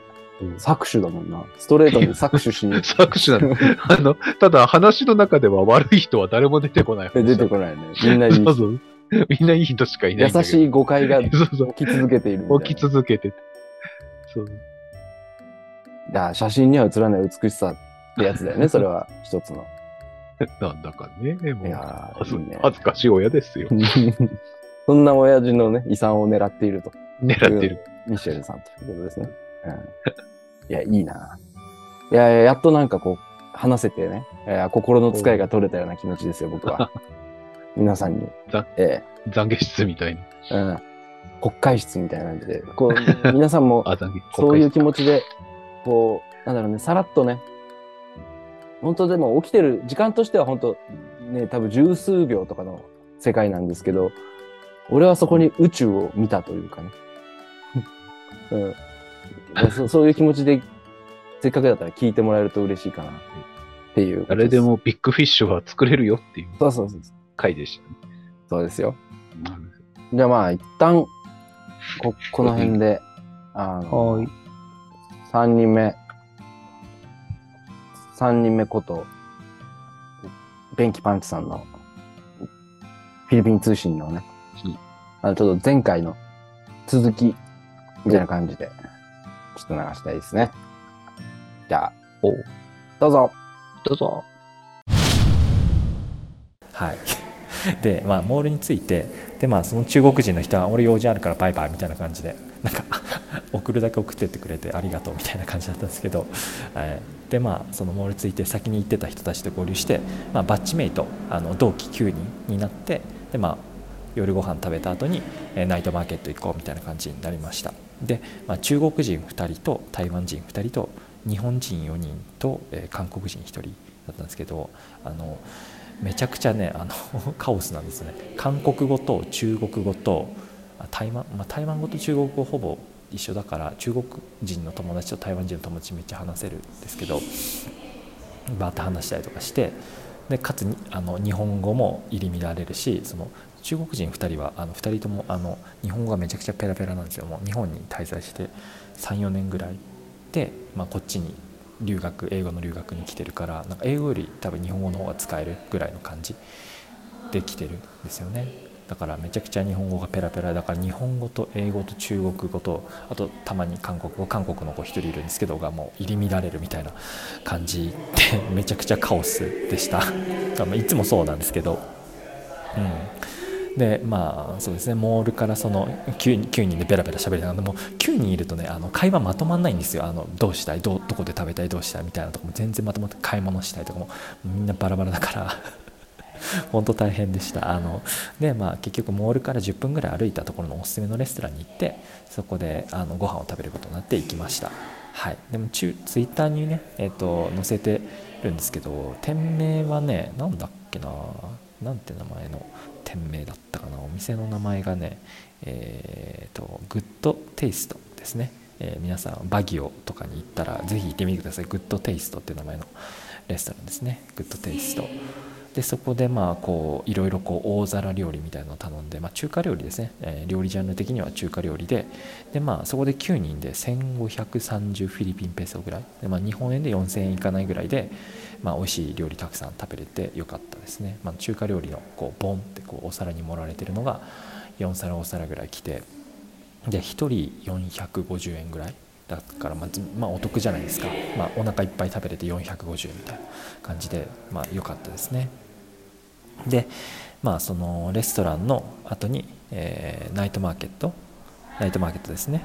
Speaker 2: うん
Speaker 1: 搾取だもんな。ストレートに搾取しに
Speaker 2: 作詞なの。あの、ただ話の中では悪い人は誰も出てこない。
Speaker 1: 出てこないね。みんないい
Speaker 2: そうそう。みんないい人しかいない。
Speaker 1: 優しい誤解が。起き続けている。
Speaker 2: 起き続けてて。そう。
Speaker 1: いや写真には写らない美しさってやつだよね、それは一つの。
Speaker 2: なんだかね、も
Speaker 1: いうやー
Speaker 2: 恥ず
Speaker 1: いいね
Speaker 2: 恥ずかしい親ですよ。
Speaker 1: そんな親父のね、遺産を狙っていると。
Speaker 2: 狙ってる。
Speaker 1: ミシェルさんということですね。うん、いや、いいな。いやいや、やっとなんかこう、話せてね、いや心の使いが取れたような気持ちですよ、僕は。皆さんに。
Speaker 2: ざ
Speaker 1: え
Speaker 2: 懺悔室みたいに。
Speaker 1: えうん。国会室みたいな感じで、こう、皆さんも
Speaker 2: あ、懺悔
Speaker 1: そういう気持ちで、こう、なんだろうね、さらっとね、本当でも起きてる時間としては本当ね、多分十数秒とかの世界なんですけど、俺はそこに宇宙を見たというかね。うん、そそういう気持ちで、せっかくだったら聞いてもらえると嬉しいかなっていう
Speaker 2: 誰で。もビッグフィッシュは作れるよっていう
Speaker 1: そうそうそう。
Speaker 2: 回でしたね。
Speaker 1: そうですよ。じゃあまあ、一旦、こ、この辺で、あの、
Speaker 2: はい。
Speaker 1: 3人目、3人目こと、ベンキパンチさんの、フィリピン通信のね
Speaker 2: うん、
Speaker 1: あのちょっと前回の続き、みたいな感じで、ちょっと流したいですね。じゃあ、
Speaker 2: お
Speaker 1: どうぞ。
Speaker 2: どうぞ。
Speaker 3: はい。で、まあ、モールについて、で、まあ、その中国人の人は、俺用事あるからバイバイみたいな感じで、なんか、送るだけ送ってってくれてありがとうみたいな感じだったんですけど、はいで、まあ、そのモールついて先に行ってた人たちと合流して、まあ、バッチメイト、あの同期9人になって、で、まあ、夜ご飯食べた後に、えナイトマーケット行こうみたいな感じになりました。で、まあ、中国人2人と台湾人2人と日本人4人と、え韓国人1人だったんですけどあのめちゃくちゃねあの カオスなんですね。韓国語と中国語と台湾、まあ、台湾語と中国語ほぼ一緒だから中国人の友達と台湾人の友達めっちゃ話せるんですけどバーって話したりとかしてでかつにあの日本語も入り乱れるしその中国人2人はあの2人ともあの日本語がめちゃくちゃペラペラなんですよ。もう日本に滞在して34年ぐらいで、まあ、こっちに留学英語の留学に来てるからなんか英語より多分日本語の方が使えるぐらいの感じで来てるんですよね。だからめちゃくちゃ日本語がペラペラだから日本語と英語と中国語とあとたまに韓国語韓国の子1人いるんですけどがもう入り乱れるみたいな感じでめちゃくちゃカオスでした。いつもそうなん。ですけどうんでまあそうですね。モールからその 9, 9人でベラベラ喋りながらも9人いるとねあの会話まとまんないんですよ。あのどうしたい？どどこで食べたい？どうしたい？みたいなとこも全然まとまって買い物したいとかもみんなバラバラだから。本当大変でした。あのでまあ結局モールから10分ぐらい歩いたところのおすすめのレストランに行ってそこであのご飯を食べることになって行きました。はい。でもツイッターにねえっ、と載せてるんですけど店名はねなんだっけななんて名前の店名だったかなお店の名前がねえっ、とグッドテイストですね、えー皆さんバギオとかに行ったらぜひ行ってみてください。グッドテイストっていう名前のレストランですね。グッドテイスト。でそこでまあこういろいろこう大皿料理みたいなのを頼んで、まあ、中華料理ですね、えー料理ジャンル的には中華料理で。で、まあ、そこで9人で1530フィリピンペソぐらい。で、まあ、日本円で4000円いかないぐらいで、まあ、美味しい料理たくさん食べれてよかったですね、まあ、中華料理のこうボンってこうお皿に盛られてるのが4皿お皿ぐらい来て。で1人450円ぐらい。だからまず、まあ、お得じゃないですか、まあ、お腹いっぱい食べれて450円みたいな感じでまあ良かったですね。でまあそのレストランの後に、えーナイトマーケットナイトマーケットですね、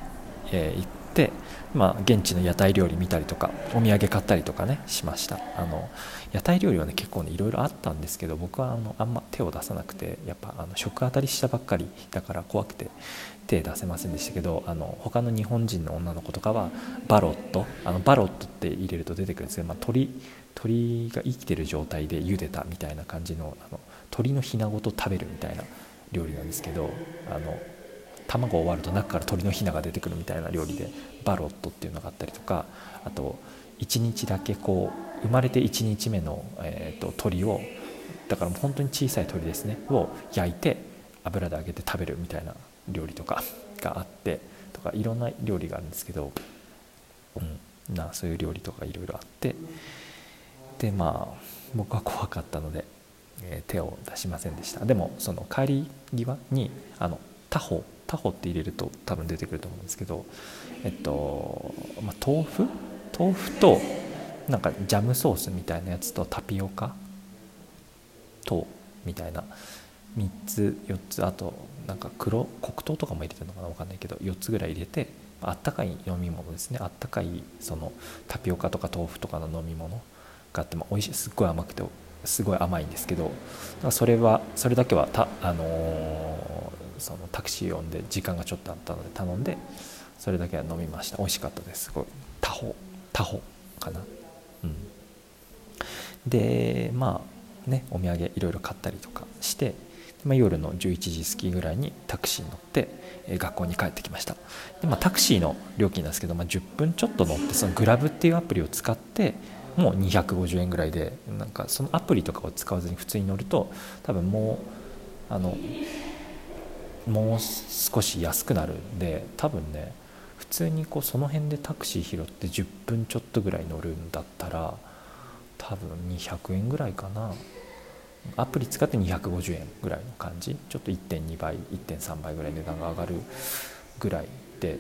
Speaker 3: えー行って、まあ、現地の屋台料理見たりとかお土産買ったりとかねしました。あの屋台料理はね結構ねいろいろあったんですけど僕はあのあんま手を出さなくてやっぱあの食当たりしたばっかりだから怖くて手出せませんでしたけどあの他の日本人の女の子とかはバロットあのバロットって入れると出てくるんですけど、まあ、鳥鳥が生きてる状態で茹でたみたいな感じのあの鳥のひなごと食べるみたいな料理なんですけどあの卵を割ると中から鳥のひなが出てくるみたいな料理でバロットっていうのがあったりとかあと1日だけこう生まれて1日目の、えー、と鳥をだから本当に小さい鳥ですねを焼いて油で揚げて食べるみたいな料理とか があってとかいろんな料理があるんですけど、うん、なそういう料理とかいろいろあってでまあ僕は怖かったので、えー手を出しませんでした。でもその帰り際にあのタホタホって入れると多分出てくると思うんですけどえっと、まあ、豆腐？豆腐となんかジャムソースみたいなやつとタピオカ？糖みたいな。3つ4つあとなんか黒黒糖とかも入れてるのかな？分かんないけど4つぐらい入れてあったかい飲み物ですね。あったかいそのタピオカとか豆腐とかの飲み物。があっても美味しいすっごい甘くてすごい甘いんですけどそれはそれだけはた、あのーそのタクシー呼んで時間がちょっとあったので頼んでそれだけは飲みました。美味しかったです。すごい。タホ。タホ。かな。うん。でまあねお土産いろいろ買ったりとかして、まあ、夜の11時過ぎぐらいにタクシーに乗って、え学校に帰ってきました。で、まあ、タクシーの料金なんですけど、まあ、10分ちょっと乗ってそのグラブっていうアプリを使ってもう250円ぐらいでなんかそのアプリとかを使わずに普通に乗ると多分もうあのもう少し安くなるんで多分ね普通にこうその辺でタクシー拾って10分ちょっとぐらい乗るんだったら多分200円ぐらいかな。アプリ使って250円ぐらいの感じ。ちょっと1.2倍1.3倍ぐらい値段が上がるぐらいで。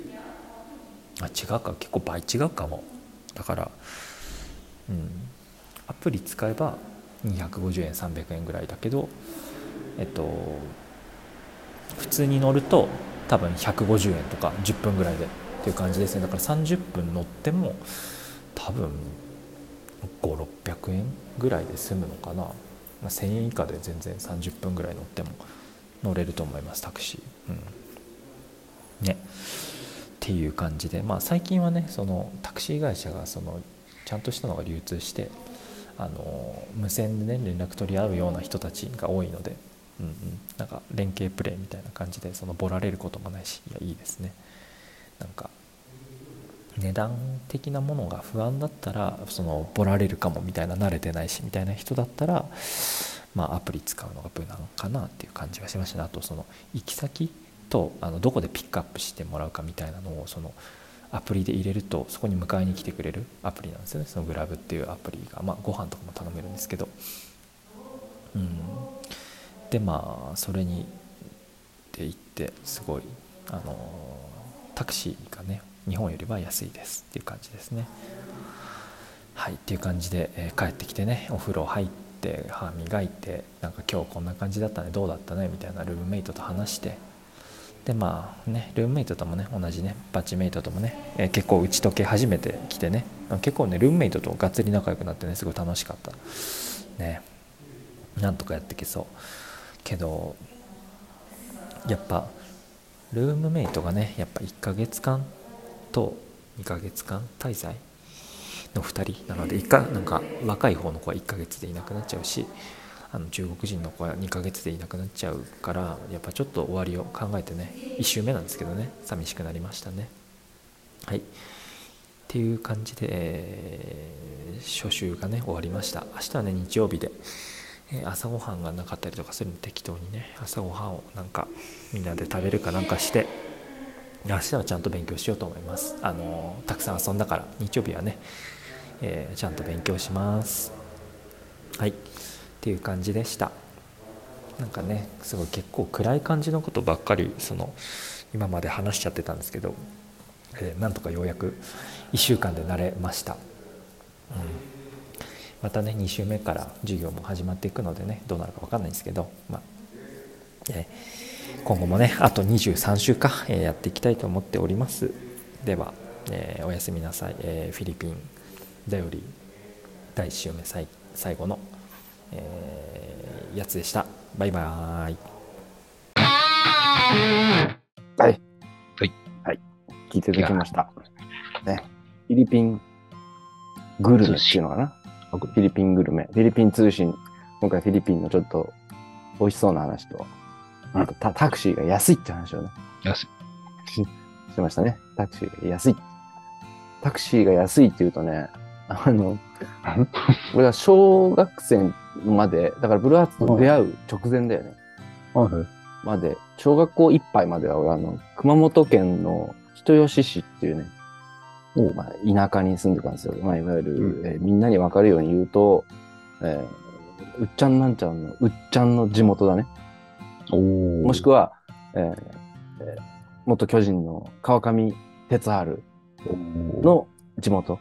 Speaker 3: あ違うか。結構倍違うかも。だからうん。アプリ使えば250円300円ぐらいだけどえっと普通に乗ると多分150円とか10分ぐらいでっていう感じですね。だから30分乗っても多分5600円ぐらいで済むのかな、まあ、1000円以下で全然30分ぐらい乗っても乗れると思いますタクシー。うん。ね。っていう感じで。まあ最近はねそのタクシー会社がそのちゃんとしたのが流通してあの無線でね連絡取り合うような人たちが多いのでうんうん、なんか連携プレーみたいな感じでそのボラれることもないしいやいいですね。なんか値段的なものが不安だったらそのボラれるかもみたいな慣れてないしみたいな人だったらまあアプリ使うのが無難かなっていう感じがしましたねあとその行き先とあのどこでピックアップしてもらうかみたいなのをそのアプリで入れるとそこに迎えに来てくれるアプリなんですよね。そのグラブっていうアプリがまあご飯とかも頼めるんですけど。うん。でまあそれにで行ってすごいあのタクシーがね日本よりは安いですっていう感じですね。はいっていう感じで、えー帰ってきてねお風呂入って歯磨いてなんか今日こんな感じだったねどうだったねみたいなルームメイトと話してでまあねルームメイトともね同じねバッチメイトともね、えー結構打ち解け始めてきてね結構ねルームメイトとがっつり仲良くなってねすごい楽しかった。ね。なんとかやってきそう。けどやっぱルームメイトがねやっぱ1ヶ月間と2ヶ月間滞在の2人なので一かなんか若い方の子は1ヶ月でいなくなっちゃうしあの中国人の子は2ヶ月でいなくなっちゃうからやっぱちょっと終わりを考えてね1周目なんですけどね寂しくなりましたね。はい。っていう感じで、えー初週がね終わりました。明日はね日曜日でえー朝ごはんがなかったりとかするの適当にね朝ごはんをなんかみんなで食べるかなんかして明日はちゃんと勉強しようと思います。あのーたくさん遊んだから日曜日はね、えーちゃんと勉強します。はい。っていう感じでした。なんかねすごい結構暗い感じのことばっかりその今まで話しちゃってたんですけど、えーなんとかようやく1週間で慣れました、うん。またね2週目から授業も始まっていくのでねどうなるか分かんないんですけど、まあえー今後もねあと23週か、えーやっていきたいと思っております。では、えーおやすみなさい、えーフィリピンだより第1週目最最後の、えーやつでしたバイバーイ
Speaker 1: はい。
Speaker 2: はい。
Speaker 1: はい。聞いていただきました。ね。フィリピングルメっていうのかな？フィリピングルメ。フィリピン通信。今回フィリピンのちょっと美味しそうな話と、あとタタクシーが安いって話をね、
Speaker 2: 安い
Speaker 1: してましたね。タクシーが安い。タクシーが安いっていうとね、あの、俺は小学生まで、だからブルーハーツと出会う直前だよね。
Speaker 2: はい
Speaker 1: まで、小学校一杯までは俺あの、熊本県の人吉市っていうね、まあ、田舎に住んでたんですよ。まあ、いわゆる、
Speaker 2: う
Speaker 1: えーみんなにわかるように言うと、えーうっちゃんなんちゃんの、うっちゃんの地元だね。
Speaker 2: お
Speaker 1: もしくは、えーえー元巨人の川上哲治の地元。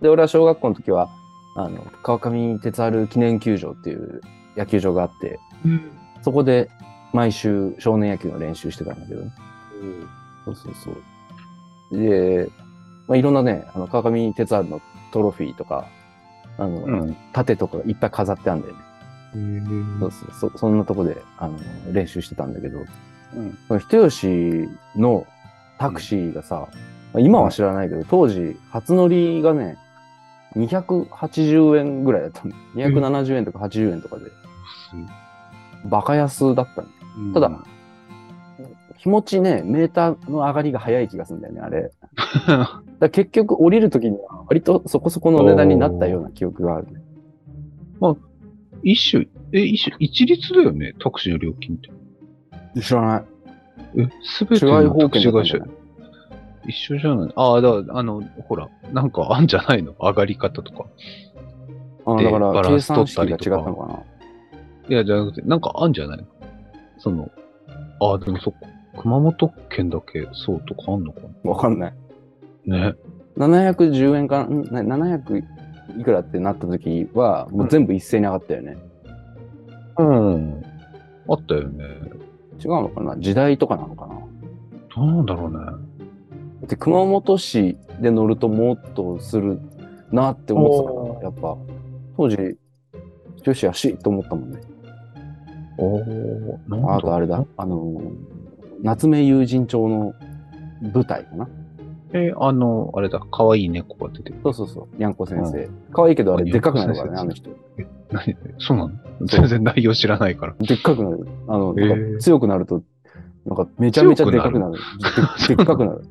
Speaker 1: で、俺は小学校の時は、あの、川上哲治記念球場っていう野球場があって、
Speaker 2: うん。
Speaker 1: そこで毎週少年野球の練習してたんだけどね。そうそうそう。で、まあ、いろんなね、あの、川上哲治のトロフィーとか、あの、
Speaker 2: うん。
Speaker 1: 盾とかいっぱい飾ってあるんだよね。そうそうそそんなとこで、あの、練習してたんだけど、
Speaker 2: うん。
Speaker 1: その人吉のタクシーがさ、まあ今は知らないけど、当時、初乗りがね、280円ぐらいだったの。270円とか80円とかで、バカ安だったの。ただ気持ちね、メーターの上がりが早い気がするんだよね、あれ。だ結局降りるときには割とそこそこの値段になったような記憶があるね。
Speaker 2: 一種、え、一種、一律だよね、タクシーの料金って。
Speaker 1: 知らない。
Speaker 2: え、すべてのタクシー会社一緒じゃない？ああ、だから、あの、ほら、なんかあんじゃないの？上がり方とか。で
Speaker 1: あだから計
Speaker 2: バランス取
Speaker 1: 算式
Speaker 2: ったりとか
Speaker 1: が違ったのかな？い
Speaker 2: や、じゃなくて、なんかあんじゃないの？その、ああ、でもそっか。熊本県だけそうとかあんのか
Speaker 1: わかんない。
Speaker 2: なね。
Speaker 1: 710円かな、んな700いくらってなった時は、もう全部一斉に上がったよね。
Speaker 2: うん。あったよね。
Speaker 1: 違うのかな？時代とかなのかな？
Speaker 2: どうなんだろうね。
Speaker 1: で、熊本市で乗るともっとするなって思ってたから、やっぱ、当時、女子安いと思ったもんね。
Speaker 2: おお
Speaker 1: あとあれだ、あのー、夏目友人帳の舞台かな
Speaker 2: え、あの、あれだ、可愛い猫が出てる。
Speaker 1: そうそうそう、にゃんこ先生。可愛いけどあれ
Speaker 2: あ
Speaker 1: でっかくなるからね、あの人。
Speaker 2: 何？そうなの？全然内容知らないから。
Speaker 1: でっかくなる。あの、強くなると、なんかめちゃめちゃでかくなる。ででっかくなる。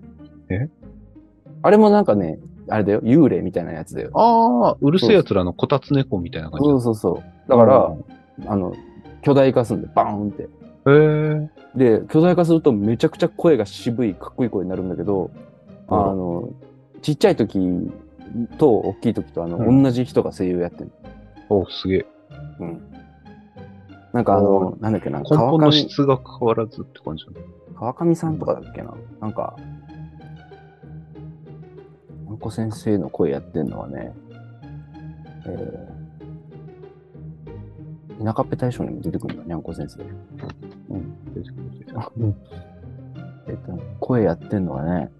Speaker 2: え？
Speaker 1: あれもなんかね、あれだよ、幽霊みたいなやつだよ。
Speaker 2: ああ、うるせえやつらのこたつ猫みたいな感じ
Speaker 1: そうそうそう。だから、あの、巨大化すんで、バーンって。
Speaker 2: ら。へえ。
Speaker 1: で、巨大化するとめちゃくちゃ声が渋い、かっこいい声になるんだけど、あ
Speaker 2: うん
Speaker 1: の、ちっちゃい時と大きい時と、あの、
Speaker 2: うん
Speaker 1: 同じ人が声優やってる。
Speaker 2: おすげえ。
Speaker 1: うん。なんかあの、なんだっけな、
Speaker 2: 根
Speaker 1: 川
Speaker 2: の質が変わらずって感じだね。
Speaker 1: 川上さんとかだっけな。なんか、にゃんこ先生の声やってんのはね、えー、田舎っぺ大将にも出てくるんだ、にゃんこ先生。
Speaker 2: うん。出てくる
Speaker 1: えっと、声やってんのはね、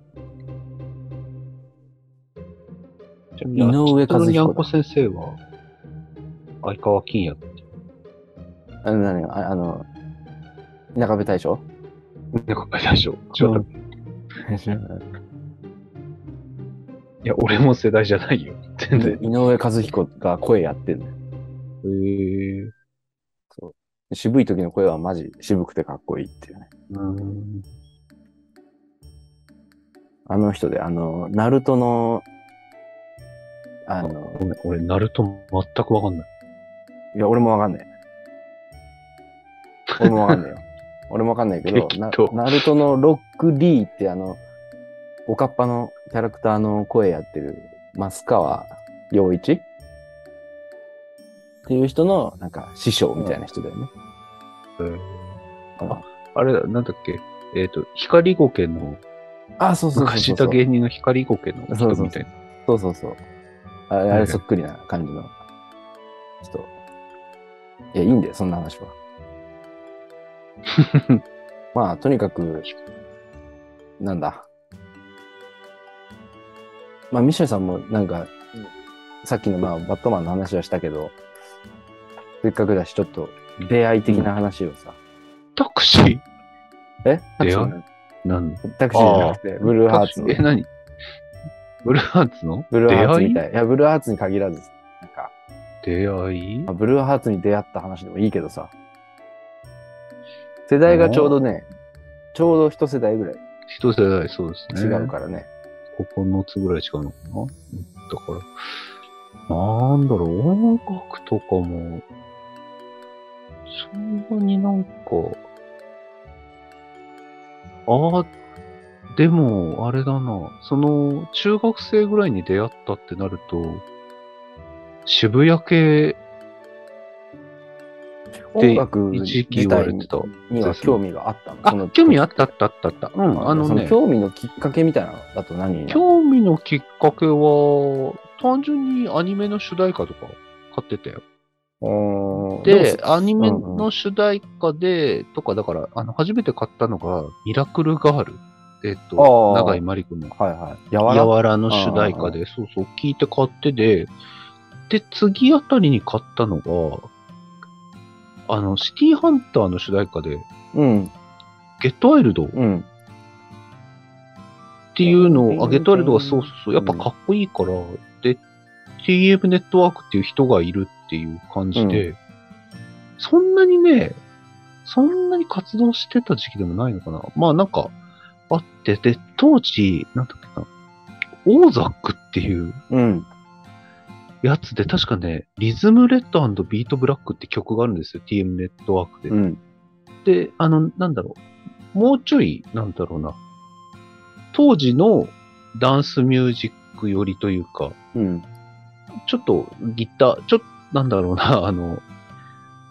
Speaker 1: 井上和彦
Speaker 2: にゃんこ先生は、相川金也。
Speaker 1: あの、何？ああの、田舎っぺ大将？
Speaker 2: なんか大丈夫。違った。いや、俺も世代じゃないよ。全然。
Speaker 1: 井上和彦が声やってんのよ。
Speaker 2: へえ。
Speaker 1: 渋い時の声はマジ渋くてかっこいいっていうね。
Speaker 2: うん。
Speaker 1: あの人で、あの、ナルトの、あの、
Speaker 2: ごめん俺、ナルト全くわかんない。
Speaker 1: いや、俺もわかんない。俺もわかんないよ。俺もわかんないけど、ナルトのロックリーってあの、おかっぱのキャラクターの声やってる、増川陽一？っていう人の、なんか、師匠みたいな人だよね。あ
Speaker 2: あれだ、なんだっけ？えっ、と、光ゴケの、
Speaker 1: あ、そうそうそう
Speaker 2: 昔
Speaker 1: そ。
Speaker 2: いうた芸人の光ゴケの
Speaker 1: そうそう
Speaker 2: 人みたいな。
Speaker 1: そうそうそう。あれ、あ
Speaker 2: はい
Speaker 1: れそっくりな感じの人。いや、いいんだよ、そんな話は。まあ、とにかく、なんだ？まあ、ミシェルさんもなんか、さっきのまあ、バットマンの話はしたけど、せっかくだし、ちょっと出会い的な話をさ。
Speaker 2: タクシー？
Speaker 1: え？
Speaker 2: 出会い？
Speaker 1: タクシー
Speaker 2: なん？
Speaker 1: タクシーじゃなくて、ブルーハーツの。
Speaker 2: え、、何？ブルーハーツの？
Speaker 1: ブルーハーツみ
Speaker 2: 出会い？
Speaker 1: たい。いや、ブルーハーツに限らず、なんか、
Speaker 2: 出会い？
Speaker 1: まあ、ブルーハーツに出会った話でもいいけどさ。世代がちょうどね、ちょうど一世代ぐらい。
Speaker 2: 一世代そうですね。
Speaker 1: 違うからね。
Speaker 2: 9つぐらい違うの？かなだから、なんだろう、音楽とかも、そんなになんか、ああ、でも、あれだな、その、中学生ぐらいに出会ったってなると、渋谷系
Speaker 1: 音楽
Speaker 2: 一時期
Speaker 1: 自体。には興味があったの。
Speaker 2: あ、興味あったあったあったあった。うん、あの
Speaker 1: その
Speaker 2: ね、
Speaker 1: 興味のきっかけみたいなのだと何
Speaker 2: 興味のきっかけは、単純にアニメの主題歌とか買ってたよ。で、アニメ
Speaker 1: うんうん
Speaker 2: の主題歌で、とか、だから、あの、初めて買ったのが、ミラクルガール。えっ、
Speaker 1: あ
Speaker 2: と、
Speaker 1: ー
Speaker 2: 長井まりこの、
Speaker 1: はいはい。やわ
Speaker 2: や
Speaker 1: ら
Speaker 2: わらの主題歌で、そうそう、聞いて買ってで、で、次あたりに買ったのが、あの、シティハンターの主題歌で、
Speaker 1: うん。
Speaker 2: ゲットワイルド？っ
Speaker 1: うん。
Speaker 2: ていうのを、あ、ゲットワイルドがそうそうそう、やっぱかっこいいから、で、TM ネットワークっていう人がいるっていう感じで、そんなにね、そんなに活動してた時期でもないのかな。まあなんか、あって、で、当時、なんだっけな、オーザックっていう
Speaker 1: うん。
Speaker 2: やつで、確かね、リズムレッドビートブラックって曲があるんですよ、TM ネットワークで。
Speaker 1: うん。
Speaker 2: で、あの、なんだろう、もうちょい、なんだろうな、当時のダンスミュージック寄りというか、
Speaker 1: うん。
Speaker 2: ちょっとギター、ちょっと、なんだろうな、あの、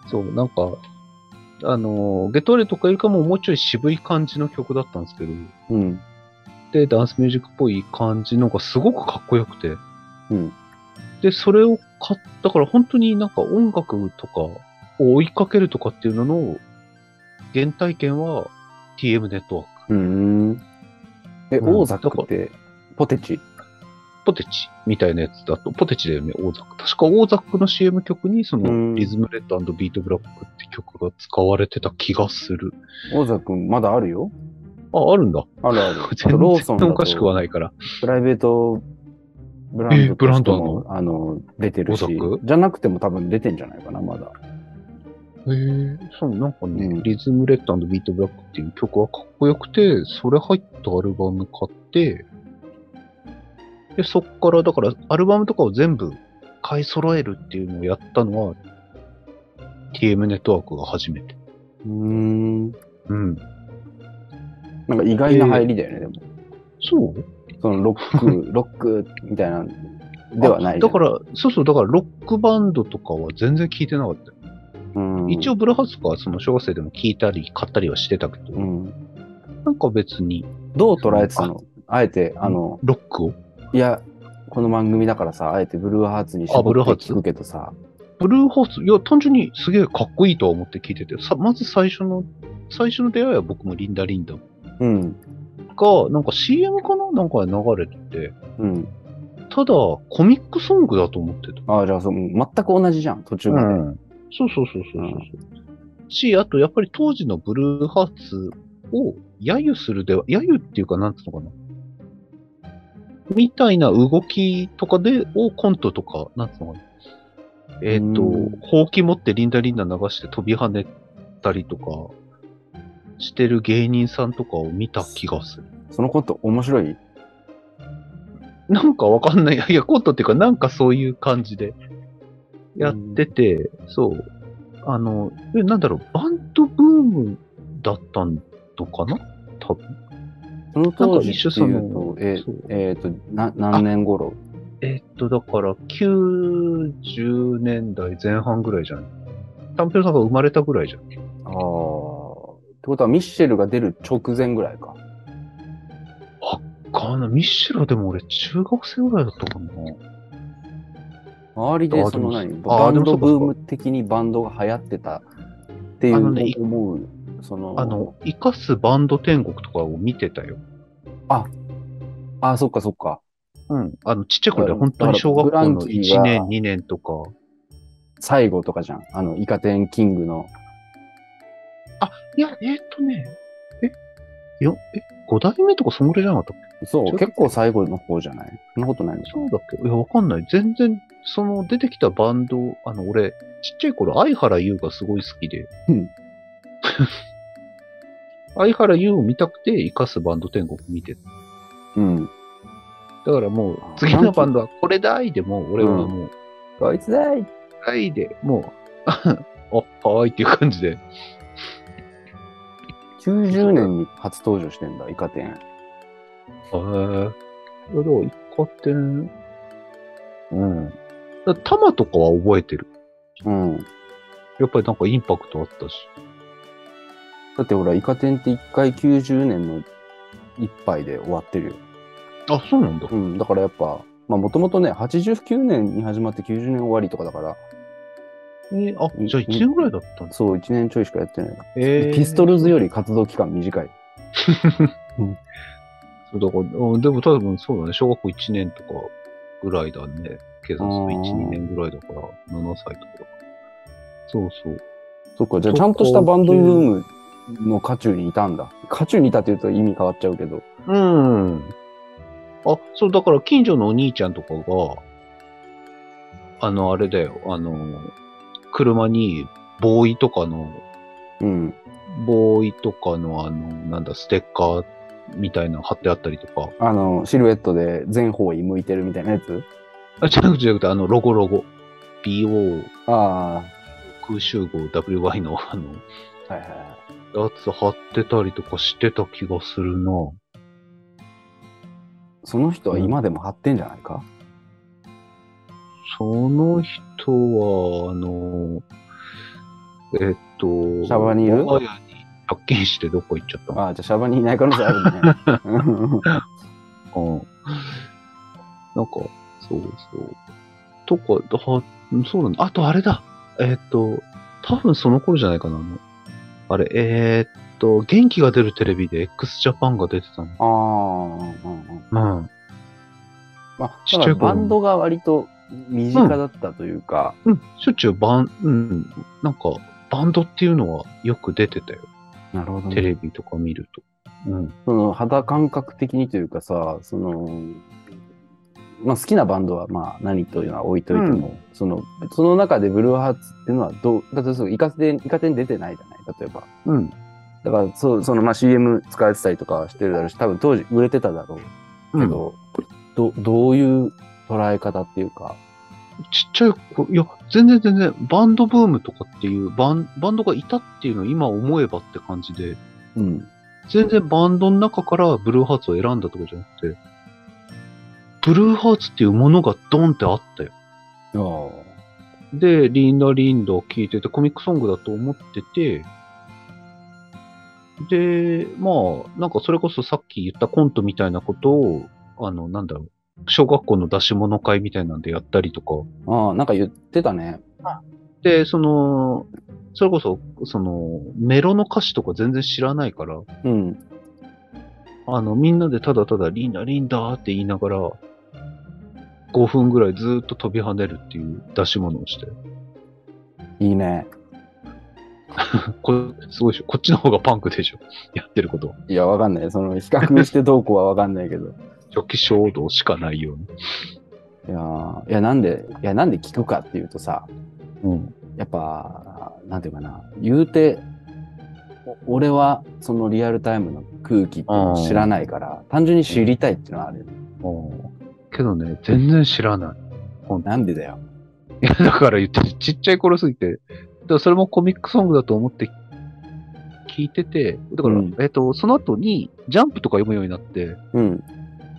Speaker 2: そう、なんか、あの、ゲトレとかよりかももうちょい渋い感じの曲だったんですけど、
Speaker 1: うん。
Speaker 2: で、ダンスミュージックっぽい感じのがすごくかっこよくて、
Speaker 1: うん。
Speaker 2: で、それを買ったから本当になんか音楽とかを追いかけるとかっていうのの原体験は TM ネットワーク。
Speaker 1: うん。え、
Speaker 2: うん
Speaker 1: オーザックって、ポテチ？
Speaker 2: ポテチみたいなやつだと、ポテチだよね、オーザック。確かオーザックの CM 曲にそ
Speaker 1: うん
Speaker 2: のリズムレッドビートブラックって曲が使われてた気がする。
Speaker 1: オーザックまだあるよ。
Speaker 2: あ、あるんだ。
Speaker 1: あるある。
Speaker 2: 全
Speaker 1: ローソン
Speaker 2: おかしくは
Speaker 1: と、
Speaker 2: ないから。
Speaker 1: プライベートブラン
Speaker 2: え
Speaker 1: ド
Speaker 2: ブランド
Speaker 1: あの、出てるしじゃなくても多分出てんじゃないかな、まだ。
Speaker 2: へえ、そう、なんかね、
Speaker 1: うん
Speaker 2: リズムレッドビートブラックっていう曲はかっこよくて、それ入ったアルバム買って、で、そっから、だから、アルバムとかを全部買い揃えるっていうのをやったのは、TM ネットワークが初めて。
Speaker 1: うーん。
Speaker 2: うん。
Speaker 1: なんか意外な入りだよね、でも。
Speaker 2: そう？
Speaker 1: そのロック、ロックみたいな、ではない
Speaker 2: だから、そうそう、だから、ロックバンドとかは全然聞いてなかったよ。
Speaker 1: うん、
Speaker 2: 一応、ブルーハーツとかはその小学生でも聞いたり、買ったりはしてたけど、
Speaker 1: うん。
Speaker 2: なんか別に、
Speaker 1: どう捉えてたの？あえて、あの、
Speaker 2: ロックを？
Speaker 1: いや、この番組だからさ、あえてブルーハーツに
Speaker 2: あブルーハーツ？
Speaker 1: 絞って聞くけどさ、
Speaker 2: ブルーハーツ、いや、単純にすげえかっこいいとは思って聞いてて、さまず最初の、最初の出会いは僕もリンダ・リンダ。
Speaker 1: うん、
Speaker 2: が、なんか CM かな？なんかで流れてて、
Speaker 1: うん。
Speaker 2: ただ、コミックソングだと思ってた。
Speaker 1: ああ、じゃあそう、全く同じじゃん、途中まで。
Speaker 2: そうそうそうそうそうそう。し、あと、やっぱり当時のブルーハーツを揶揄するでは、揶揄っていうか、なんつうのかな。みたいな動きとかで、をコントとか、なんつうのかな。えっ、と
Speaker 1: うん、
Speaker 2: ほうき持ってリンダリンダ流して飛び跳ねたりとか、してる芸人さんとかを見た気がする。
Speaker 1: そのコント面白い？
Speaker 2: なんかわかんない。いや、コントっていうか、なんかそういう感じでやってて、そう。あの、えなんだろう、バンドブームだったのかな？多分。
Speaker 1: その当時っていうと、え
Speaker 2: そう
Speaker 1: えーとな、何年頃？
Speaker 2: えっと、だから、90年代前半ぐらいじゃないタンペロさんが生まれたぐらいじゃん。
Speaker 1: ああ。ってことは、ミッシェルが出る直前ぐらいか。
Speaker 2: かな、ミッシェルはでも俺、中学生ぐらいだったかな。
Speaker 1: 周りでその何？
Speaker 2: あ
Speaker 1: バンドブーム的にバンドが流行ってたっていう
Speaker 2: あのね
Speaker 1: 思う、その、
Speaker 2: あの、生かすバンド天国とかを見てたよ。
Speaker 1: あ、そっかそっか。
Speaker 2: うん。あの、ちっちゃい頃で本当に小学校の
Speaker 1: ブランキーが
Speaker 2: 1年、2年とか。
Speaker 1: 最後とかじゃん。あの、イカ天キングの。
Speaker 2: いや、えーっとね、えよ、え、5代目とかそのぐらいじゃなかったっけ？
Speaker 1: そう、結構最後の方じゃない？そんなことないの？
Speaker 2: そうだっけ？いや、わかんない。全然、その出てきたバンド、あの、俺、ちっちゃい頃、相原優がすごい好きで。
Speaker 1: うん。
Speaker 2: 相原優を見たくて、生かすバンド天国見てた。
Speaker 1: うん。
Speaker 2: だからもう、次のバンドはこれだいでも、俺はもう、
Speaker 1: こいつだい
Speaker 2: はいで、もう、あ、はーいっていう感じで。
Speaker 1: !90 年に初登場してんだ、イカ天。
Speaker 2: へえ。いや、だから、一過点、うん。だタマとかは覚えてる？
Speaker 1: うん。
Speaker 2: やっぱりなんかインパクトあったし。
Speaker 1: だってほら、イカ天って1回90年の一杯で終わってるよ。
Speaker 2: あ、そうなんだ。
Speaker 1: うん。だからやっぱ、まあもともとね、89年に始まって90年終わりとかだから、
Speaker 2: えーあ、じゃあ1年ぐらいだったんです
Speaker 1: そう、1年ちょいしかやってない。
Speaker 2: えー
Speaker 1: ピストルズより活動期間短い。
Speaker 2: そうだから、うんでも多分そうだね、小学校1年とかぐらいだね。警察1、
Speaker 1: あー
Speaker 2: 2年ぐらいだから、7歳とかだから。そうそう。
Speaker 1: そっか、じゃあちゃんとしたバンドブームの渦中にいたんだ。渦中にいたって言うと意味変わっちゃうけど。
Speaker 2: うん。あ、そう、だから近所のお兄ちゃんとかが、あの、あれだよ、あの、車にボーイとかの、
Speaker 1: うん。
Speaker 2: ボーイとかのあの、なんだ、ステッカーみたいなの貼ってあったりとか。
Speaker 1: あの、シルエットで全方位向いてるみたいなやつ？
Speaker 2: あ、じゃなくて、じゃなくて、あの、ロゴロゴ。BO
Speaker 1: あ
Speaker 2: 空集合 WY のあの、
Speaker 1: あ、はいはいはい。
Speaker 2: やつ貼ってたりとかしてた気がするな。
Speaker 1: その人は今でも貼ってんじゃないか、
Speaker 2: その人は、あの、えっと、
Speaker 1: シャバにいる？
Speaker 2: 我が家に発見してどこ行っちゃったの？
Speaker 1: ああ、じゃあシャバにいない可能性あるね。
Speaker 2: うん。なんか、そうそう。とか、は、そうだね。あとあれだ。えっと、多分その頃じゃないかな。あれ、えーっと、元気が出るテレビで x ジャパンが出てたの。
Speaker 1: ああ、うんうん。
Speaker 2: うん。
Speaker 1: まあ、
Speaker 2: ちっち
Speaker 1: バンドが割と身近だったというか、
Speaker 2: うん、しょっちゅうバン、うん、なんか、バンドっていうのはよく出てたよ。
Speaker 1: なるほど、
Speaker 2: テ
Speaker 1: ね。
Speaker 2: レビとか見ると。うん。
Speaker 1: その肌感覚的にというかさ、その、まあ好きなバンドはまあ何というのは置いといても、その、その中でブルーハーツっていうのはどう、だってそう、イカテン、イカテン出てないじゃない？例えば。
Speaker 2: うん。
Speaker 1: だから、そう、そのまあ CM 使われてたりとかはしてるだろうし、多分当時売れてただろうけど、ど、どういう捉え方っていうか、
Speaker 2: ちっちゃい子、いや、全然全然、バンドブームとかっていう、バンバンドがいたっていうのを今思えばって感じで、
Speaker 1: うん。
Speaker 2: 全然バンドの中からブルーハーツを選んだとかじゃなくて、ブルーハーツっていうものがドンってあったよ。
Speaker 1: ああ。
Speaker 2: で、リンダリンダを聴いてて、コミックソングだと思ってて、で、まあ、なんかそれこそさっき言ったコントみたいなことを、あの、なんだろう、小学校の出し物会みたいなんでやったりとか、
Speaker 1: ああ、なんか言ってたね。
Speaker 2: で、その、それこそ、その、メロの歌詞とか全然知らないから、
Speaker 1: うん。
Speaker 2: あの、みんなでただただリンダリンダって言いながら、5分ぐらいずーっと飛び跳ねるっていう出し物をして。
Speaker 1: いいね。
Speaker 2: これ、すごいでしょ。こっちの方がパンクでしょ。やってること。
Speaker 1: いや、わかんない。その、比較してどうこうはわかんないけど。
Speaker 2: 初期衝動しかないように。
Speaker 1: いやーいや、なんで、いや、なんで聞くかっていうとさ、
Speaker 2: うん。
Speaker 1: やっぱ、なんていうかな、言うて、お俺はそのリアルタイムの空気って知らないから、単純に知りたいっていうのはあるよ。
Speaker 2: けどね、全然知らない。
Speaker 1: なんでだよ。
Speaker 2: いや、だから言ってるちっちゃい頃すぎて、だそれもコミックソングだと思って聞いてて、だから、
Speaker 1: うん
Speaker 2: えっ、と、その後にジャンプとか読むようになって、
Speaker 1: うん。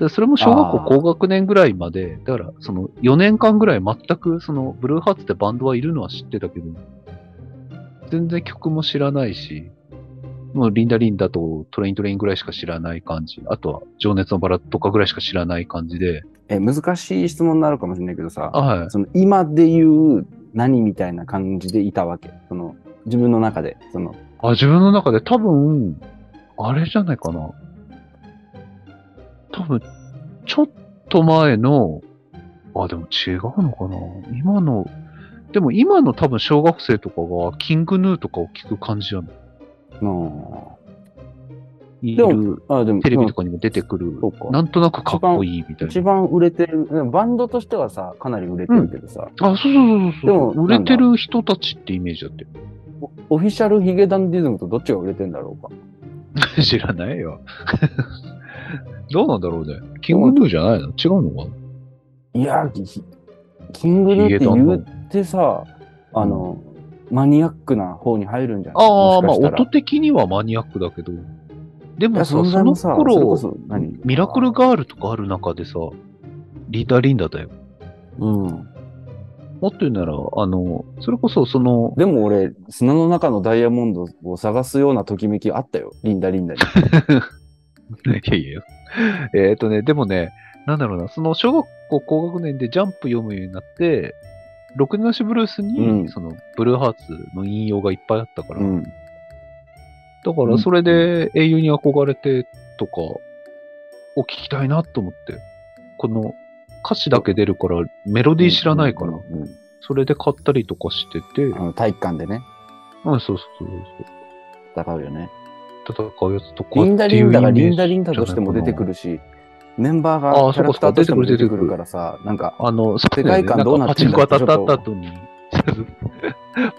Speaker 2: でそれも小学校高学年ぐらいまで、だからその4年間ぐらい全くそのブルーハーツってバンドはいるのは知ってたけど、全然曲も知らないし、もうリンダリンダとトレイントレインぐらいしか知らない感じ、あとは情熱のバラとかぐらいしか知らない感じで、
Speaker 1: え、難しい質問になるかもしれないけどさ、
Speaker 2: あはい。
Speaker 1: その今で言う何みたいな感じでいたわけ？その、自分の中で。その、
Speaker 2: あ、自分の中で多分、あれじゃないかな。多分、ちょっと前の、あ、でも違うのかな。今の、でも今の多分小学生とかが、キングヌーとかを聞く感じじゃない
Speaker 1: の
Speaker 2: い
Speaker 1: でも
Speaker 2: る
Speaker 1: あ、でも、
Speaker 2: テレビとかにも出てくる、
Speaker 1: そうか
Speaker 2: なんとなくかっこいいみたいな。
Speaker 1: 一番売れてる、バンドとしてはさ、かなり売れてるけどさ、
Speaker 2: あ、そうそうそうそう。
Speaker 1: でも
Speaker 2: 売れてる人たちってイメージだって。
Speaker 1: オフィシャルヒゲダンディズムとどっちが売れてんだろうか。
Speaker 2: 知らないよ。どうなんだろうね。キングヌーじゃないの？違うのかな？い
Speaker 1: や、キキングヌーって言ってさ、あの、マニアックな方に入るんじゃない
Speaker 2: ああ、まあ、音的にはマニアックだけど。でもさ、その頃、
Speaker 1: そ何？
Speaker 2: ミラクルガールとかある中でさ、リーダーリンダだよ。
Speaker 1: うん。
Speaker 2: もっと言うなら、あの、それこそその、
Speaker 1: でも俺、砂の中のダイヤモンドを探すようなときめきあったよ。リンダリンダに。
Speaker 2: いやいや。えっとね、でもね、なんだろうな、その小学校高学年でジャンプ読むようになって、ろくでなしブルースに、
Speaker 1: うん。
Speaker 2: その、ブルーハーツの引用がいっぱいあったから、
Speaker 1: うん。
Speaker 2: だからそれで英雄に憧れてとかを聞きたいなと思って、この歌詞だけ出るからメロディー知らないから、
Speaker 1: うんうんうん
Speaker 2: それで買ったりとかしてて、うん、
Speaker 1: あの体育館でね、
Speaker 2: そうそうそう。
Speaker 1: 戦うよね。
Speaker 2: そう、戦うやつとか
Speaker 1: リンダリンダがリンダリン
Speaker 2: ダ
Speaker 1: ダとしても出てくるし、メンバーがキャラクターとしても出てく
Speaker 2: る
Speaker 1: るからさ、なんか、
Speaker 2: あの、
Speaker 1: 世界観どうなってんだ
Speaker 2: パチンコ当たった後に、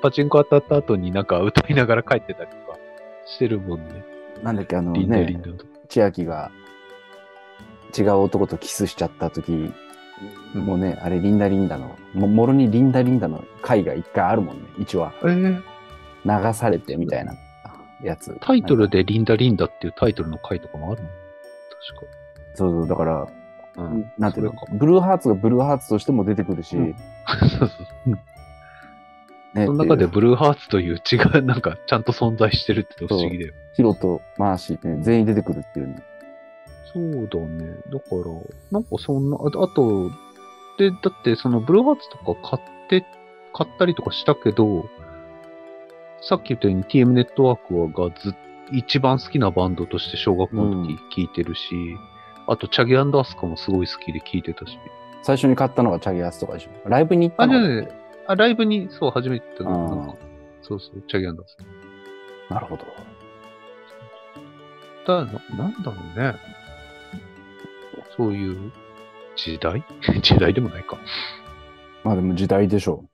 Speaker 2: パチンコ当たった後になんか歌いながら帰ってたりとかしてるもんね。
Speaker 1: なんだっけ、あの
Speaker 2: リンダリ
Speaker 1: ね
Speaker 2: ン、ダと。
Speaker 1: 千秋が違う男とキスしちゃった時、もうね、あれリンダリンダの、ももろにリンダリンダの回が一回あるもんね、一話。
Speaker 2: えー、
Speaker 1: 流されてみたいなやつ。
Speaker 2: タイトルでリンダリンダっていうタイトルの回とかもあるの？確
Speaker 1: そうそう、だから、
Speaker 2: か。うん。
Speaker 1: なんていうの？ブルーハーツがブルーハーツとしても出てくるし、
Speaker 2: うん
Speaker 1: ね、
Speaker 2: その中でブルーハーツという血がなんかちゃんと存在してるって不思議だよ。
Speaker 1: ヒロとマーシーね、全員出てくるっていうね。
Speaker 2: そうだね。だから、なんかそんな、ああと、で、だってそのブルーハーツとか買って、買ったりとかしたけど、さっき言ったように TM ネットワークはがず一番好きなバンドとして小学校の時聴いてるし、あとチャゲアスカもすごい好きで聴いてたし。
Speaker 1: 最初に買ったのがチャゲアスとかでしょ。ライブに行った
Speaker 2: あ、
Speaker 1: の
Speaker 2: じゃあね、あ、ライブに、そう、初めて行ったの。そうそう、チャゲアスカ。
Speaker 1: なるほど。
Speaker 2: だな、なんだろうね。そういう時代？時代でもないか。
Speaker 1: まあでも時代でしょ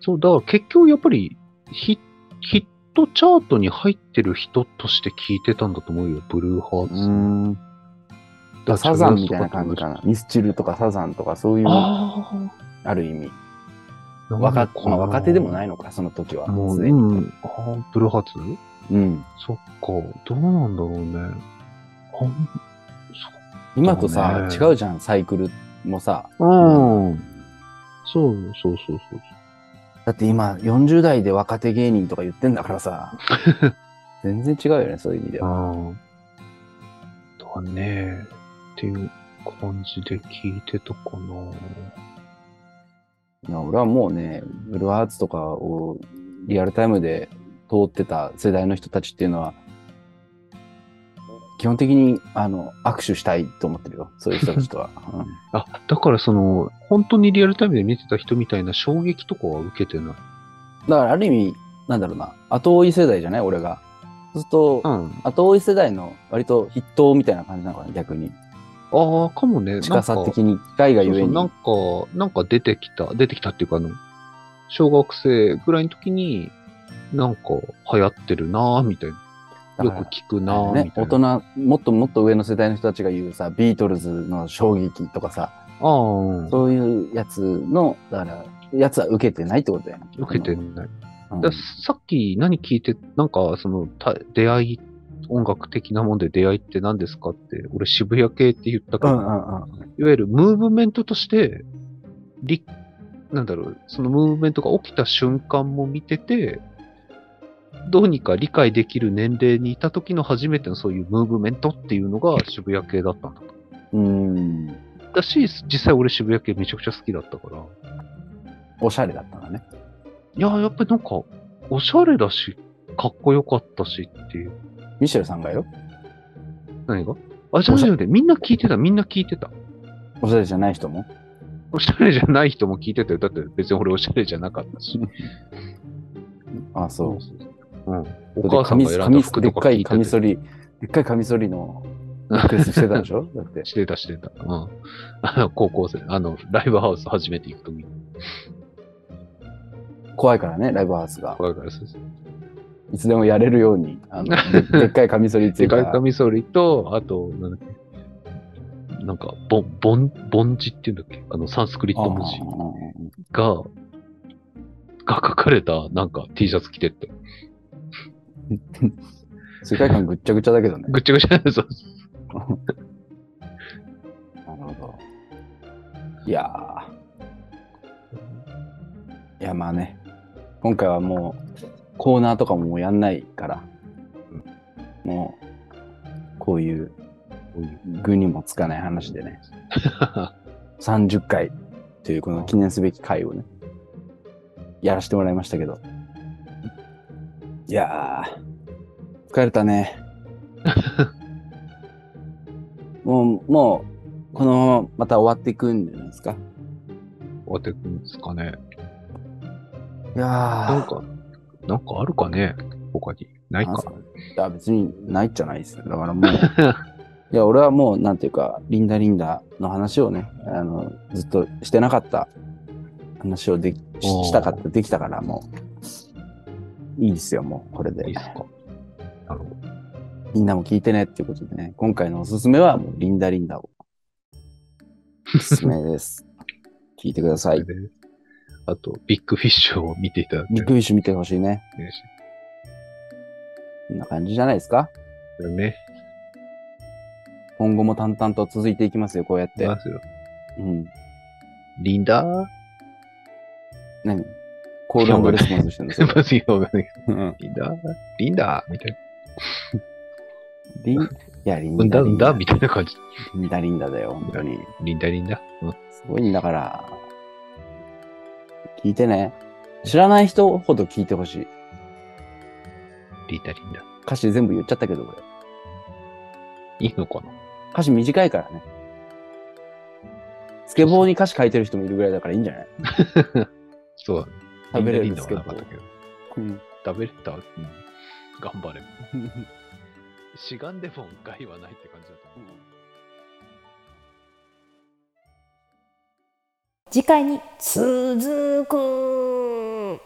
Speaker 2: そう、だから結局やっぱりヒヒットチャートに入ってる人として聞いてたんだと思うよ、ブルーハー
Speaker 1: う。
Speaker 2: ツ。
Speaker 1: うーん。
Speaker 2: だ
Speaker 1: サザンみたいな感じかな。ミスチルとかサザンとかそういう、あ
Speaker 2: あ
Speaker 1: る意味。
Speaker 2: あ。
Speaker 1: 若まあ若手でもない
Speaker 2: の
Speaker 1: のか、その時は。
Speaker 2: もう、うん。ああ、ブルーハーツ？
Speaker 1: うん。
Speaker 2: そっか、どうなんだろうね。あん
Speaker 1: 今とさ、違うじゃん、サイクルもさ。
Speaker 2: うん。そうそうそうそう。
Speaker 1: だって今、40代で若手芸人とか言ってんだからさ。全然違うよね、そういう意味では。
Speaker 2: ああ。だね。っていう感じで聞いてたかな。
Speaker 1: いや俺はもうね、ブルーハーツとかをリアルタイムで通ってた世代の人たちっていうのは、基本的にあの握手したいと思ってるよ、そういう人たちとは。うん
Speaker 2: あ、だからその、本当にリアルタイムで見てた人みたいな衝撃とかは受けてない？
Speaker 1: だからある意味、なんだろうな、後追い世代じゃない？俺が。そうすると、
Speaker 2: ん。
Speaker 1: 後追い世代の割と筆頭みたいな感じなのかな、逆に。
Speaker 2: ああ、かもね。
Speaker 1: 近さ的に、機会がゆえに。
Speaker 2: なんか、なんか出てきた、出てきたっていうか、あの、小学生ぐらいの時に、なんか流行ってるなぁ、みたいな。よく聞くなぁ、
Speaker 1: ね大
Speaker 2: な。
Speaker 1: 人、もっともっと上の世代の人たちが言うさ、ビートルズの衝撃とかさ、
Speaker 2: ああ、
Speaker 1: そういうやつの、だから、やつは受けてないってことだよね。
Speaker 2: 受けてない。
Speaker 1: うん
Speaker 2: ださっき何聞いて、なんか、その、た出会い、音楽的なもんで出会いって何ですかって、俺渋谷系って言ったけど、
Speaker 1: うんうんうん。
Speaker 2: いわゆるムーブメントとして、り、なんだろう、そのムーブメントが起きた瞬間も見てて、どうにか理解できる年齢にいた時の初めてのそういうムーブメントっていうのが渋谷系だったんだと。
Speaker 1: うん。
Speaker 2: だし、実際俺渋谷系めちゃくちゃ好きだったから。
Speaker 1: おしゃれだったんだね。
Speaker 2: いや、やっぱりなんか、おしゃれだし、かっこよかったしっていう。
Speaker 1: ミシェルさんがよ。
Speaker 2: 何が？あ、じゃあじゃあみんな聞いてた、みんな聞いてた。
Speaker 1: おしゃれじゃない人も。
Speaker 2: おしゃれじゃない人も聞いてたよ。だって別に俺おしゃれじゃなかったし。
Speaker 1: あそう。
Speaker 2: うん。お母さんが選んだ服
Speaker 1: でっかい
Speaker 2: とか聞いてて
Speaker 1: カミソリ、でっかいカミソリのネックレスしてたでしょ？だって。
Speaker 2: してたしてた。うん。あの、高校生、あの、ライブハウス初めて行くとき。
Speaker 1: 怖いからね、ライブハウスが。
Speaker 2: 怖いからそうそう
Speaker 1: いつでもやれるように、あので でっかいカミソリつ
Speaker 2: で
Speaker 1: いた
Speaker 2: かいカミソリと、あと、なんだっけ。なんか、ボン、ボン、ボン字っていうんだっけあの、サンスクリット文字が、が書かれた、なんか T シャツ着てって。
Speaker 1: 世界観ぐっちゃぐちゃだけどね。
Speaker 2: ぐっちゃぐちゃなんですよ。
Speaker 1: なるほど。いやー。いや、まあね。今回はもう、コーナーとかももうやんないから、もう、こういう、具にもつかない話でね、30回というこの記念すべき回をね、やらせてもらいましたけど。いやー、疲れたね。もう、もう、このまままた終わっていくんじゃないですか。
Speaker 2: 終わっていくんですかね。
Speaker 1: いやー、
Speaker 2: なんか、なんかあるかね他に。ないか。
Speaker 1: いや、別にないっちゃないですよ。だからもう、いや、俺はもう、なんていうか、リンダリンダの話をね、あの、ずっとしてなかった話をできししたかった、できたから、もう、いいですよ、もう、これで
Speaker 2: いいっ。すか。
Speaker 1: みんなも聞いてねっていうことでね、今回のおすすめは、もう、リンダリンダを。おすすめです。聞いてください
Speaker 2: あと、ビッグフィッシュを見ていただいて。
Speaker 1: ビッグフィッシュ見てほしいね。
Speaker 2: ね
Speaker 1: こんな感じじゃないですか？
Speaker 2: ね。
Speaker 1: 今後も淡々と続いていきますよ、こうやって。
Speaker 2: ますよ。
Speaker 1: うん。
Speaker 2: リンダ？ー
Speaker 1: 何？コールレスポンスしてるんですよ。
Speaker 2: リンダ？ーリンダ？ーみたいな。
Speaker 1: リン、いや、リンダリンダ
Speaker 2: みたいな感じ。
Speaker 1: リンダリンダだよ、本当に。
Speaker 2: リンダリンダ？うん。
Speaker 1: すごいんだから。聞いてね。知らない人ほど聞いてほしい。
Speaker 2: リンダリンダ。
Speaker 1: 歌詞全部言っちゃったけど、これ。
Speaker 2: いいのかな？
Speaker 1: 歌詞短いからね。スケボーに歌詞書いてる人もいるぐらいだからいいんじゃない？
Speaker 2: そうだね。
Speaker 1: 食べれるスケボー
Speaker 2: リンダはなかった。けど。
Speaker 1: うん。
Speaker 2: 食べれた、うん、頑張れ。しがんでも害はないって感じだと思う。
Speaker 4: 次回に続く